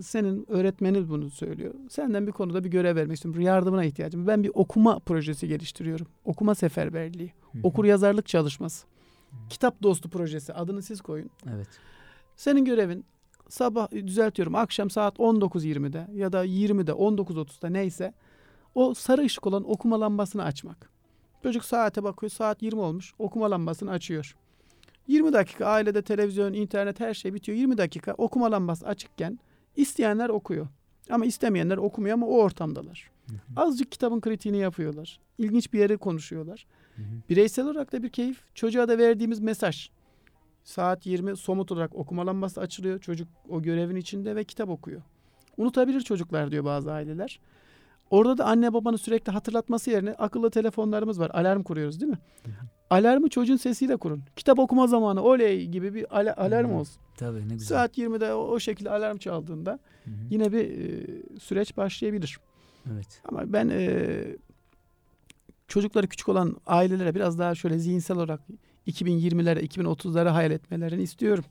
senin öğretmenin bunu söylüyor. Senden bir konuda bir görev vermek istiyorum. Yardımına ihtiyacım. Ben bir okuma projesi geliştiriyorum. Okuma seferberliği. Okur yazarlık çalışması. Kitap dostu projesi. Adını siz koyun. Evet. Senin görevin sabah düzeltiyorum akşam saat 19.20'de ya da 20'de 19.30'da neyse o sarı ışık olan okuma lambasını açmak. Çocuk saate bakıyor saat 20 olmuş okuma lambasını açıyor. 20 dakika ailede televizyon, internet her şey bitiyor. 20 dakika okuma lambası açıkken isteyenler okuyor. Ama istemeyenler okumuyor ama o ortamdalar. Hı hı. Azıcık kitabın kritiğini yapıyorlar. İlginç bir yere konuşuyorlar. Hı hı. Bireysel olarak da bir keyif. Çocuğa da verdiğimiz mesaj. Saat 20 somut olarak okuma lambası açılıyor. Çocuk o görevin içinde ve kitap okuyor. Unutabilir çocuklar diyor bazı aileler. Orada da anne babanın sürekli hatırlatması yerine akıllı telefonlarımız var. Alarm kuruyoruz değil mi? Alarmı çocuğun sesiyle kurun. Kitap okuma zamanı oley gibi bir ala- alarm Hı hı. olsun. Tabii ne güzel. Saat 20'de o, o şekilde alarm çaldığında Hı hı. yine bir e, süreç başlayabilir. Evet. Ama ben e, çocukları küçük olan ailelere biraz daha şöyle zihinsel olarak 2020'lere, 2030'lara hayal etmelerini istiyorum.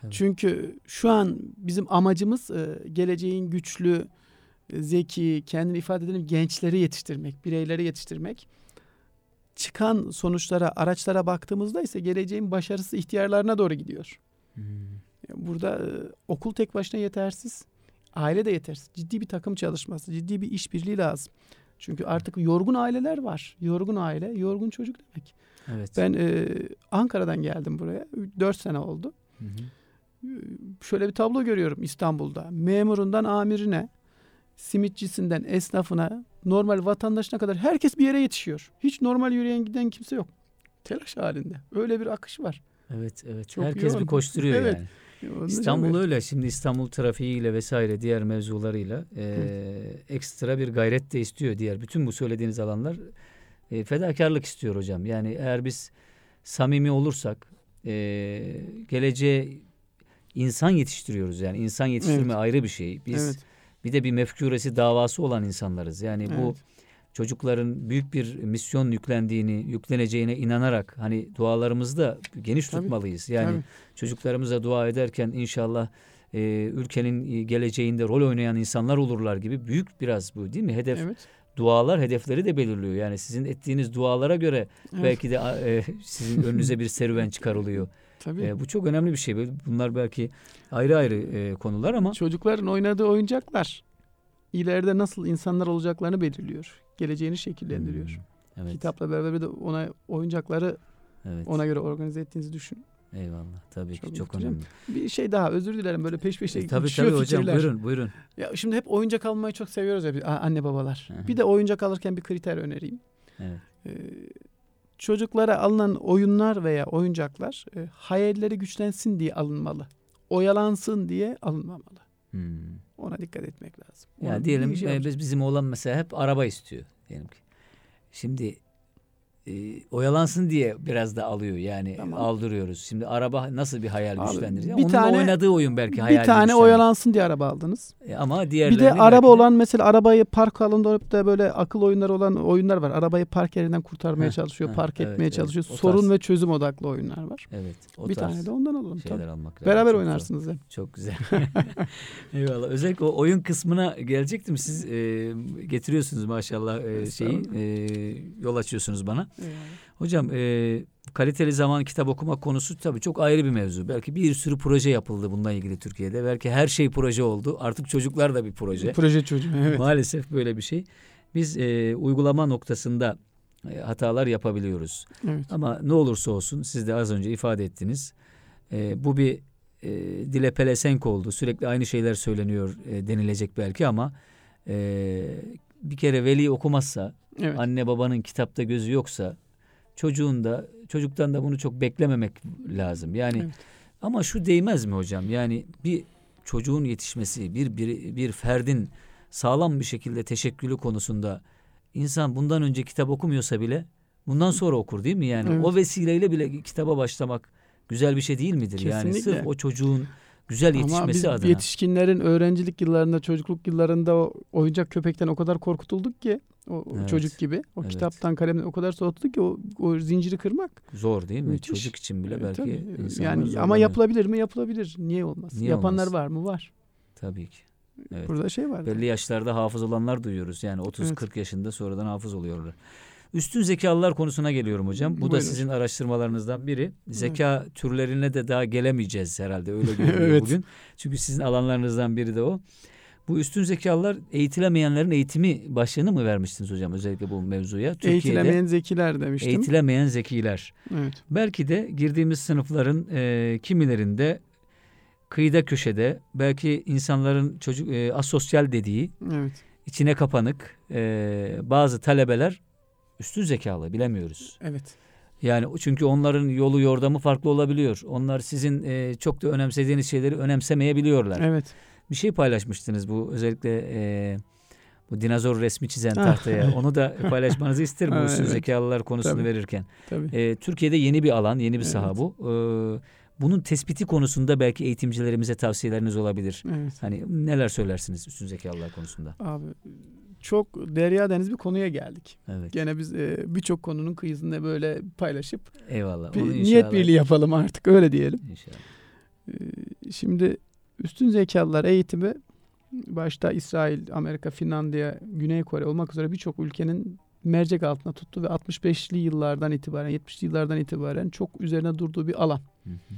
Tabii. Çünkü şu an bizim amacımız e, geleceğin güçlü, e, zeki, kendini ifade eden gençleri yetiştirmek, bireyleri yetiştirmek. Çıkan sonuçlara, araçlara baktığımızda ise geleceğin başarısı ihtiyarlarına doğru gidiyor. Hmm. Burada e, okul tek başına yetersiz. Aile de yetersiz. Ciddi bir takım çalışması, ciddi bir işbirliği lazım. Çünkü artık yorgun aileler var. Yorgun aile, yorgun çocuk demek. Evet. Ben e, Ankara'dan geldim buraya. 4 sene oldu. Hı hı. Şöyle bir tablo görüyorum İstanbul'da. Memurundan amirine, simitçisinden esnafına, normal vatandaşına kadar herkes bir yere yetişiyor. Hiç normal yürüyen giden kimse yok. Telaş halinde. Öyle bir akış var. Evet, evet. Çok Herkes yoğun. bir koşturuyor Evet. yani. Onun İstanbul için- öyle. Şimdi İstanbul trafiğiyle vesaire diğer mevzularıyla e, ekstra bir gayret de istiyor diğer. Bütün bu söylediğiniz alanlar e, fedakarlık istiyor hocam. Yani eğer biz samimi olursak e, geleceğe insan yetiştiriyoruz. Yani insan yetiştirme Evet. ayrı bir şey. Biz Evet. bir de bir mefkuresi davası olan insanlarız. Yani bu Evet. çocukların büyük bir misyon yüklendiğini, yükleneceğine inanarak hani dualarımızı da geniş Tabii. tutmalıyız. Yani Tabii. çocuklarımıza dua ederken inşallah e, ülkenin e, geleceğinde rol oynayan insanlar olurlar gibi büyük biraz bu değil mi? Hedef Evet. Dualar hedefleri de belirliyor. Yani sizin ettiğiniz dualara göre Evet. belki de e, sizin önünüze bir serüven çıkarılıyor. [LAUGHS] Tabii. E, bu çok önemli bir şey. Bunlar belki ayrı ayrı e, konular ama Çocukların oynadığı oyuncaklar ileride nasıl insanlar olacaklarını belirliyor. Geleceğini şekillendiriyor. Hmm, evet, Kitapla beraber de ona oyuncakları evet. ona göre organize ettiğinizi düşün. Eyvallah. Tabii Çok ki çok önemli. Bir şey daha özür dilerim böyle peş peşe E, tabii tabii hocam fikirler. buyurun buyurun. Ya şimdi hep oyuncak almayı çok seviyoruz ya biz, anne babalar. Hı hı. Bir de oyuncak alırken bir kriter önereyim. Evet. Ee, çocuklara alınan oyunlar veya oyuncaklar e, hayalleri güçlensin diye alınmalı. Oyalansın diye alınmamalı. Hmm. Ona dikkat etmek lazım. Ya Ona diyelim bir şey e, biz bizim oğlan mesela hep araba istiyor diyelim ki. Şimdi e, oyalansın diye biraz da alıyor yani Tamam. aldırıyoruz. Şimdi araba nasıl bir hayal Abi, güçlendirir? bir Onun tane- oynadığı oyun belki hayal bir tane oyalansın diye araba aldınız. E, ama Bir diğerlerini de araba de- olan mesela arabayı park alanında olup da böyle akıl oyunları olan oyunlar var. Arabayı park yerinden kurtarmaya Heh, çalışıyor, heh, park evet, etmeye evet. çalışıyor. O Sorun tarz. ve çözüm odaklı oyunlar var. Evet. O bir tane de ondan alalım şeyler tabii. almak. Beraber Çok oynarsınız hem. Çok güzel. [LAUGHS] Eyvallah. Özellikle o oyun kısmına gelecektim. Siz e, getiriyorsunuz maşallah e, şeyi. E, yol açıyorsunuz bana. Eyvallah. Hocam e, kaliteli zaman kitap okuma konusu tabii çok ayrı bir mevzu. Belki bir sürü proje yapıldı bununla ilgili Türkiye'de. Belki her şey proje oldu. Artık çocuklar da bir proje. Proje çocuğu evet. Maalesef böyle bir şey. Biz e, uygulama noktasında e, hatalar yapabiliyoruz. evet. Ama ne olursa olsun siz de az önce ifade ettiniz. E, bu bir e, dile pelesenk oldu. Sürekli aynı şeyler söyleniyor e, denilecek belki ama e, bir kere veli okumazsa, Evet. anne babanın kitapta gözü yoksa çocuğun da çocuktan da bunu çok beklememek lazım. Yani Evet. ama şu değmez mi hocam? Yani bir çocuğun yetişmesi, bir bir bir ferdin sağlam bir şekilde teşekkülü konusunda insan bundan önce kitap okumuyorsa bile bundan sonra okur değil mi? Yani Evet. o vesileyle bile kitaba başlamak güzel bir şey değil midir? Yani Kesinlikle. sırf o çocuğun güzel Ama biz yetişmesi adına. yetişkinlerin öğrencilik yıllarında, çocukluk yıllarında o oyuncak köpekten o kadar korkutulduk ki o Evet. çocuk gibi. O Evet. kitaptan kalemden o kadar soğutulduk ki o, o zinciri kırmak. Zor değil mi? Müthiş. Çocuk için bile Evet, belki tabii. yani ama yapılabilir mi? Yapılabilir. Niye olmaz? Niye Yapanlar olmaz? var mı? Var. Tabii ki. Evet. Burada şey var. Belli yaşlarda hafız olanlar duyuyoruz. Yani 30-40 Evet. yaşında sonradan hafız oluyorlar. Üstün zekalılar konusuna geliyorum hocam. Bu da Buyurun. sizin araştırmalarınızdan biri. Zeka türlerine de daha gelemeyeceğiz herhalde öyle görünüyor [LAUGHS] Evet. bugün. Çünkü sizin alanlarınızdan biri de o. Bu üstün zekalılar eğitilemeyenlerin eğitimi başlığını mı vermiştiniz hocam özellikle bu mevzuya? Türkiye'de Eğitilemeyen zekiler demiştim. eğitilemeyen zekiler. Evet. Belki de girdiğimiz sınıfların e, kimilerinde kıyıda köşede belki insanların çocuk e, asosyal dediği Evet. içine kapanık e, bazı talebeler üstün zekalı bilemiyoruz. Evet. Yani çünkü onların yolu yordamı farklı olabiliyor. Onlar sizin e, çok da önemsediğiniz şeyleri önemsemeyebiliyorlar. Evet. Bir şey paylaşmıştınız bu özellikle e, bu dinozor resmi çizen Ah, tahtaya. [LAUGHS] Onu da paylaşmanızı isterim bu üstün evet. zekalılar konusunu Tabii. verirken. Tabii. E, Türkiye'de yeni bir alan, yeni bir saha Evet. bu. E, bunun tespiti konusunda belki eğitimcilerimize tavsiyeleriniz olabilir. Evet. Hani neler söylersiniz üstün zekalılar konusunda? Abi çok derya deniz bir konuya geldik. Evet. Gene biz e, birçok konunun kıyısında böyle paylaşıp Eyvallah. bir niyet birliği yapalım artık öyle diyelim. İnşallah. Ee, Şimdi üstün zekalılar eğitimi başta İsrail, Amerika, Finlandiya, Güney Kore olmak üzere birçok ülkenin mercek altına tuttu ve 65'li yıllardan itibaren, 70'li yıllardan itibaren çok üzerine durduğu bir alan. Hı hı.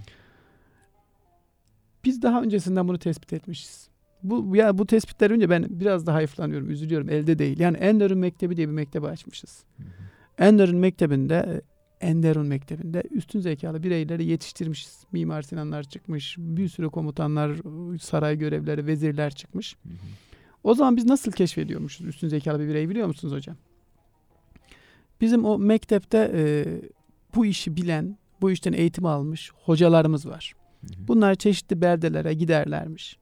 Biz daha öncesinden bunu tespit etmişiz. Bu ya bu tespitler önce ben biraz daha hayıflanıyorum, üzülüyorum. Elde değil. Yani Enderun Mektebi diye bir mektebi açmışız. Enderun Mektebi'nde Enderun Mektebi'nde üstün zekalı bireyleri yetiştirmişiz. Mimar Sinanlar çıkmış, bir sürü komutanlar, saray görevlileri, vezirler çıkmış. Hı hı. O zaman biz nasıl keşfediyormuşuz üstün zekalı bir bireyi biliyor musunuz hocam? Bizim o mektepte e, bu işi bilen, bu işten eğitim almış hocalarımız var. Hı hı. Bunlar çeşitli beldelere giderlermiş.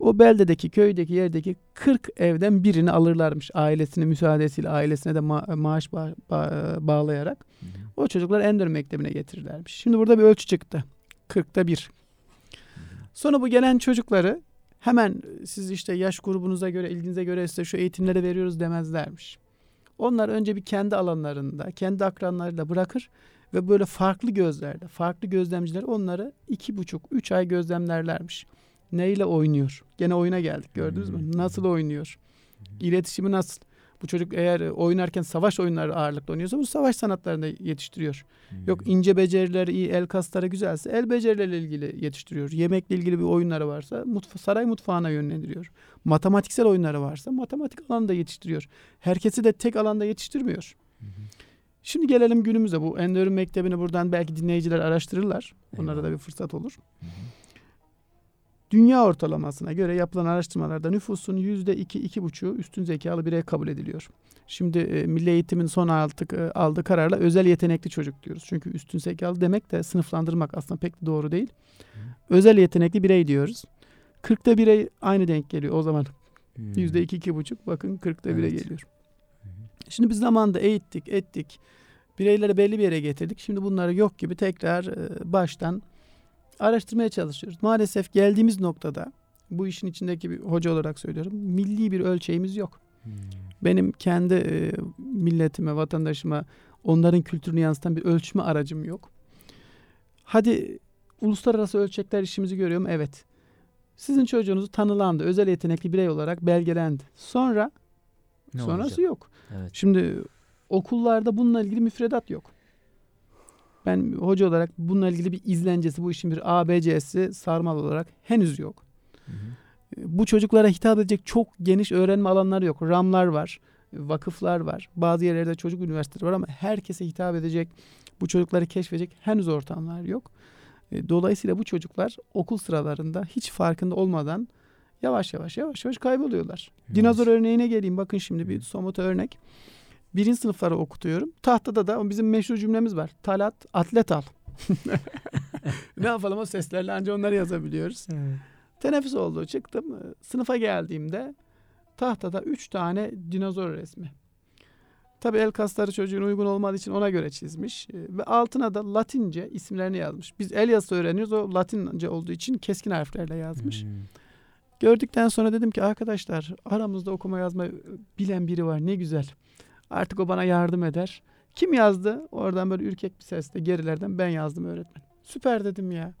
O beldedeki, köydeki, yerdeki 40 evden birini alırlarmış. Ailesinin müsaadesiyle, ailesine de ma- maaş ba- ba- bağlayarak. Hı hı. O çocuklar Ender Mektebi'ne getirirlermiş. Şimdi burada bir ölçü çıktı. 40'ta 1. Sonra bu gelen çocukları hemen siz işte yaş grubunuza göre, ilginize göre size şu eğitimleri veriyoruz demezlermiş. Onlar önce bir kendi alanlarında, kendi akranlarıyla bırakır ve böyle farklı gözlerde, farklı gözlemciler onları iki buçuk, üç ay gözlemlerlermiş. Neyle oynuyor? Gene oyuna geldik gördünüz mü? Hmm. Nasıl oynuyor? İletişimi nasıl? Bu çocuk eğer oynarken savaş oyunları ağırlıklı oynuyorsa bu savaş sanatlarında yetiştiriyor. Hı. Yok ince becerileri iyi, el kasları güzelse el becerileriyle ilgili yetiştiriyor. Yemekle ilgili bir oyunları varsa mutfa- saray mutfağına yönlendiriyor. Matematiksel oyunları varsa matematik alanında yetiştiriyor. Herkesi de tek alanda yetiştirmiyor. Şimdi gelelim günümüze. Bu Enderun Mektebi'ni buradan belki dinleyiciler araştırırlar. Onlara da bir fırsat olur. Hı hı. Dünya ortalamasına göre yapılan araştırmalarda nüfusun yüzde iki, iki buçuğu üstün zekalı birey kabul ediliyor. Şimdi e, milli eğitimin son aldık, e, aldığı kararla özel yetenekli çocuk diyoruz. Çünkü üstün zekalı demek de sınıflandırmak aslında pek de doğru değil. Özel yetenekli birey diyoruz. 40'ta birey aynı denk geliyor o zaman. Hı. Yüzde iki, iki buçuk bakın 40'ta bire Evet. geliyor. Hı hı. Şimdi biz zamanında eğittik, ettik. Bireyleri belli bir yere getirdik. Şimdi bunları yok gibi tekrar e, baştan araştırmaya çalışıyoruz. Maalesef geldiğimiz noktada bu işin içindeki bir hoca olarak söylüyorum. Milli bir ölçeğimiz yok. Hı. Benim kendi e, milletime, vatandaşıma onların kültürünü yansıtan bir ölçme aracım yok. Hadi uluslararası ölçekler işimizi görüyor mu? Evet. Sizin çocuğunuz tanılandı, özel yetenekli birey olarak belgelendi. Sonra Ne sonrası olacak? yok. Evet. Şimdi okullarda bununla ilgili müfredat yok. Ben hoca olarak bununla ilgili bir izlencesi, bu işin bir ABC'si sarmal olarak henüz yok. Hı hı. Bu çocuklara hitap edecek çok geniş öğrenme alanları yok. RAM'lar var, vakıflar var. Bazı yerlerde çocuk üniversiteleri var ama herkese hitap edecek, bu çocukları keşfedecek henüz ortamlar yok. E, Dolayısıyla bu çocuklar okul sıralarında hiç farkında olmadan yavaş yavaş yavaş yavaş kayboluyorlar. Dinozor örneğine geleyim. Bakın şimdi bir somut örnek. Birinci sınıfları okutuyorum. Tahtada da bizim meşhur cümlemiz var. Talat atlet al. [LAUGHS] ne yapalım o seslerle ancak onları yazabiliyoruz. Teneffüs oldu çıktım. Ee, Sınıfa geldiğimde tahtada üç tane dinozor resmi. Tabi el kasları çocuğun uygun olmadığı için ona göre çizmiş. Ee, Ve altına da Latince isimlerini yazmış. Biz el yazısı öğreniyoruz. O Latince olduğu için keskin harflerle yazmış. Hı. Gördükten sonra dedim ki arkadaşlar aramızda okuma yazma bilen biri var ne güzel. Artık o bana yardım eder. Kim yazdı? Oradan böyle ürkek bir sesle gerilerden ben yazdım öğretmen. Süper dedim ya.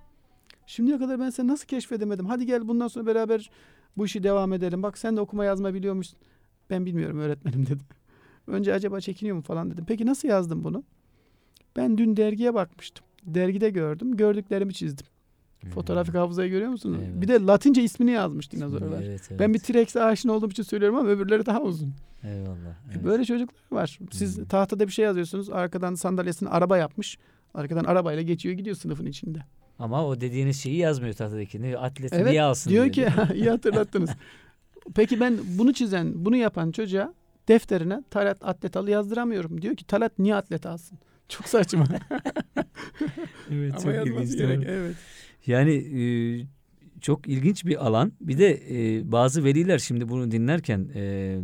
Şimdiye kadar ben seni nasıl keşfedemedim? Hadi gel bundan sonra beraber bu işi devam edelim. Bak sen de okuma yazma biliyormuşsun. Ben bilmiyorum öğretmenim dedim. [LAUGHS] Önce acaba çekiniyor mu falan dedim. Peki nasıl yazdın bunu? Ben dün dergiye bakmıştım. Dergide gördüm. Gördüklerimi çizdim. Fotoğrafik hafızayı görüyor musunuz? Evet. Bir de Latince ismini yazmış dinozorlar. Evet, evet. Ben bir T-Rex'e aşina olduğum için söylüyorum ama öbürleri daha uzun. Eyvallah. E, evet. Böyle çocuklar var. Siz Hmm. tahtada bir şey yazıyorsunuz. Arkadan sandalyesini araba yapmış. Arkadan arabayla geçiyor gidiyor sınıfın içinde. Ama o dediğiniz şeyi yazmıyor tahtadakini. Atleti Evet, niye alsın diyor diyor, ki [LAUGHS] iyi hatırlattınız. Peki ben bunu çizen, bunu yapan çocuğa defterine Talat atlet al yazdıramıyorum. Diyor ki Talat niye atlet alsın? Çok saçma. [LAUGHS] evet, Ama yazması gerek. Evet. Yani e, çok ilginç bir alan. Bir de e, bazı veliler şimdi bunu dinlerken e,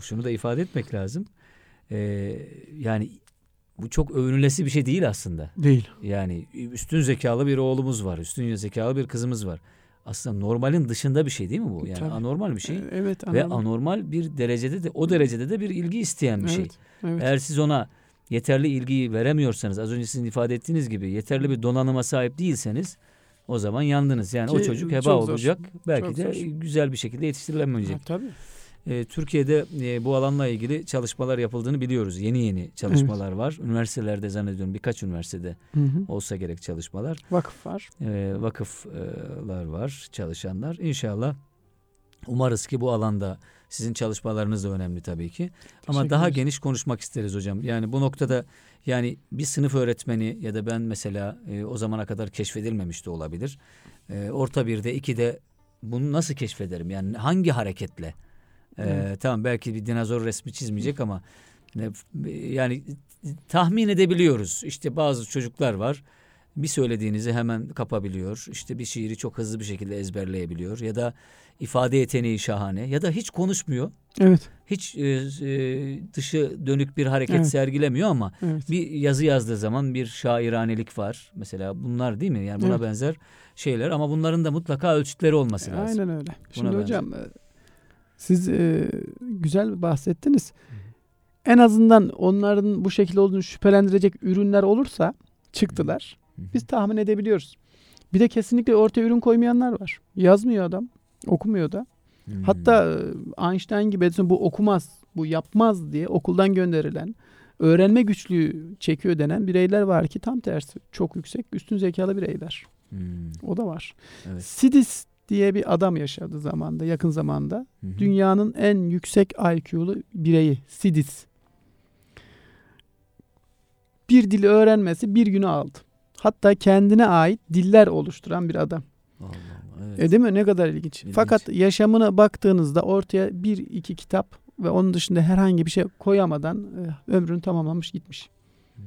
şunu da ifade etmek lazım. E, yani bu çok övünülesi bir şey değil aslında. Değil. Yani üstün zekalı bir oğlumuz var, üstün zekalı bir kızımız var. Aslında normalin dışında bir şey değil mi bu? Yani Tabii. anormal bir şey. Evet. Ve anladım. anormal bir derecede de o derecede de bir ilgi isteyen bir şey. Evet. Evet. Eğer siz ona yeterli ilgiyi veremiyorsanız az önce sizin ifade ettiğiniz gibi yeterli bir donanıma sahip değilseniz o zaman yandınız. Yani o Ki çocuk heba çok zor. olacak. Belki Çok de zor. güzel bir şekilde yetiştirilemeyecek. Ha, tabii. Ee, Türkiye'de e, bu alanla ilgili çalışmalar yapıldığını biliyoruz. Yeni yeni çalışmalar var. Üniversitelerde zannediyorum birkaç üniversitede Hı hı. olsa gerek çalışmalar. Vakıf var. Ee, vakıflar var çalışanlar. İnşallah umarız ki bu alanda sizin çalışmalarınız da önemli tabii ki. Ama daha geniş konuşmak isteriz hocam. Yani bu noktada yani bir sınıf öğretmeni ya da ben mesela e, o zamana kadar keşfedilmemiş de olabilir. E, orta birde, ikide bunu nasıl keşfederim? Yani hangi hareketle? E, Evet. Tamam belki bir dinozor resmi çizmeyecek ama ne- yani tahmin edebiliyoruz. İşte bazı çocuklar var. Bir söylediğinizi hemen kapabiliyor. İşte bir şiiri çok hızlı bir şekilde ezberleyebiliyor ya da ifade yeteneği şahane ya da hiç konuşmuyor Evet. hiç e, e, dışı dönük bir hareket Evet. sergilemiyor ama Evet. bir yazı yazdığı zaman bir şairanelik var. Mesela bunlar değil mi? Yani buna Evet. benzer şeyler ama bunların da mutlaka ölçütleri olması lazım. Aynen öyle. Şimdi benzer. hocam e, siz e, güzel bahsettiniz. En azından onların bu şekilde olduğunu şüphelendirecek ürünler olursa çıktılar. Biz tahmin edebiliyoruz. Bir de kesinlikle ortaya ürün koymayanlar var. Yazmıyor adam. Okumuyor da. Hmm. Hatta e, Einstein gibi Edison bu okumaz, bu yapmaz diye okuldan gönderilen, öğrenme güçlüğü çekiyor denen bireyler var ki tam tersi. Çok yüksek, üstün zekalı bireyler. Hmm, O da var. Evet. Sidis diye bir adam yaşadı zamanda, yakın zamanda. hı. Dünyanın en yüksek IQ'lu bireyi Sidis. Bir dili öğrenmesi bir günü aldı. Hatta kendine ait diller oluşturan bir adam. Allah Allah, evet. E değil mi? Ne kadar ilginç. İlginç. Fakat yaşamına baktığınızda ortaya bir iki kitap ve onun dışında herhangi bir şey koyamadan e, ömrünü tamamlamış gitmiş. Hmm,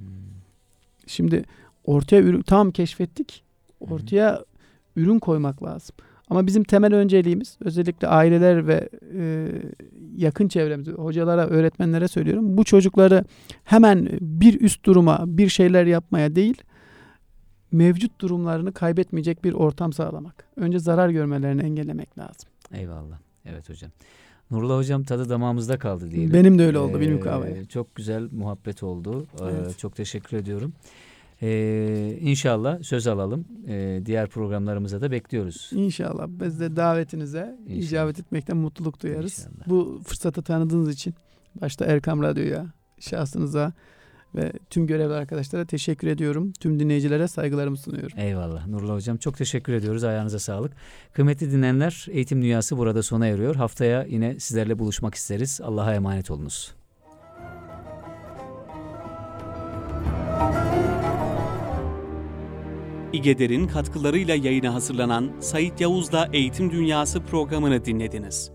Şimdi ortaya ürün tamam keşfettik. Ortaya ürün koymak lazım. Ama bizim temel önceliğimiz özellikle aileler ve e, yakın çevremiz, hocalara, öğretmenlere söylüyorum. Bu çocukları hemen bir üst duruma, bir şeyler yapmaya değil, mevcut durumlarını kaybetmeyecek bir ortam sağlamak. Önce zarar görmelerini engellemek lazım. Eyvallah. Evet hocam. Nurullah hocam tadı damağımızda kaldı diyelim. Benim de öyle oldu, Ee, benim mukavele. Çok güzel muhabbet oldu. Ee, Evet. çok teşekkür ediyorum. Ee, inşallah söz alalım. Ee, diğer programlarımıza da bekliyoruz. İnşallah biz de davetinize İnşallah. icabet etmekten mutluluk duyarız. İnşallah. Bu fırsatı tanıdığınız için başta Erkam Radyo'ya, şahsınıza Ve tüm görevli arkadaşlara teşekkür ediyorum. Tüm dinleyicilere saygılarımı sunuyorum. Eyvallah Nurullah Hocam. Çok teşekkür ediyoruz. Ayağınıza sağlık. Kıymetli dinleyenler Eğitim Dünyası burada sona eriyor. Haftaya yine sizlerle buluşmak isteriz. Allah'a emanet olunuz. İgeder'in katkılarıyla yayına hazırlanan Sait Yavuz'la Eğitim Dünyası programını dinlediniz.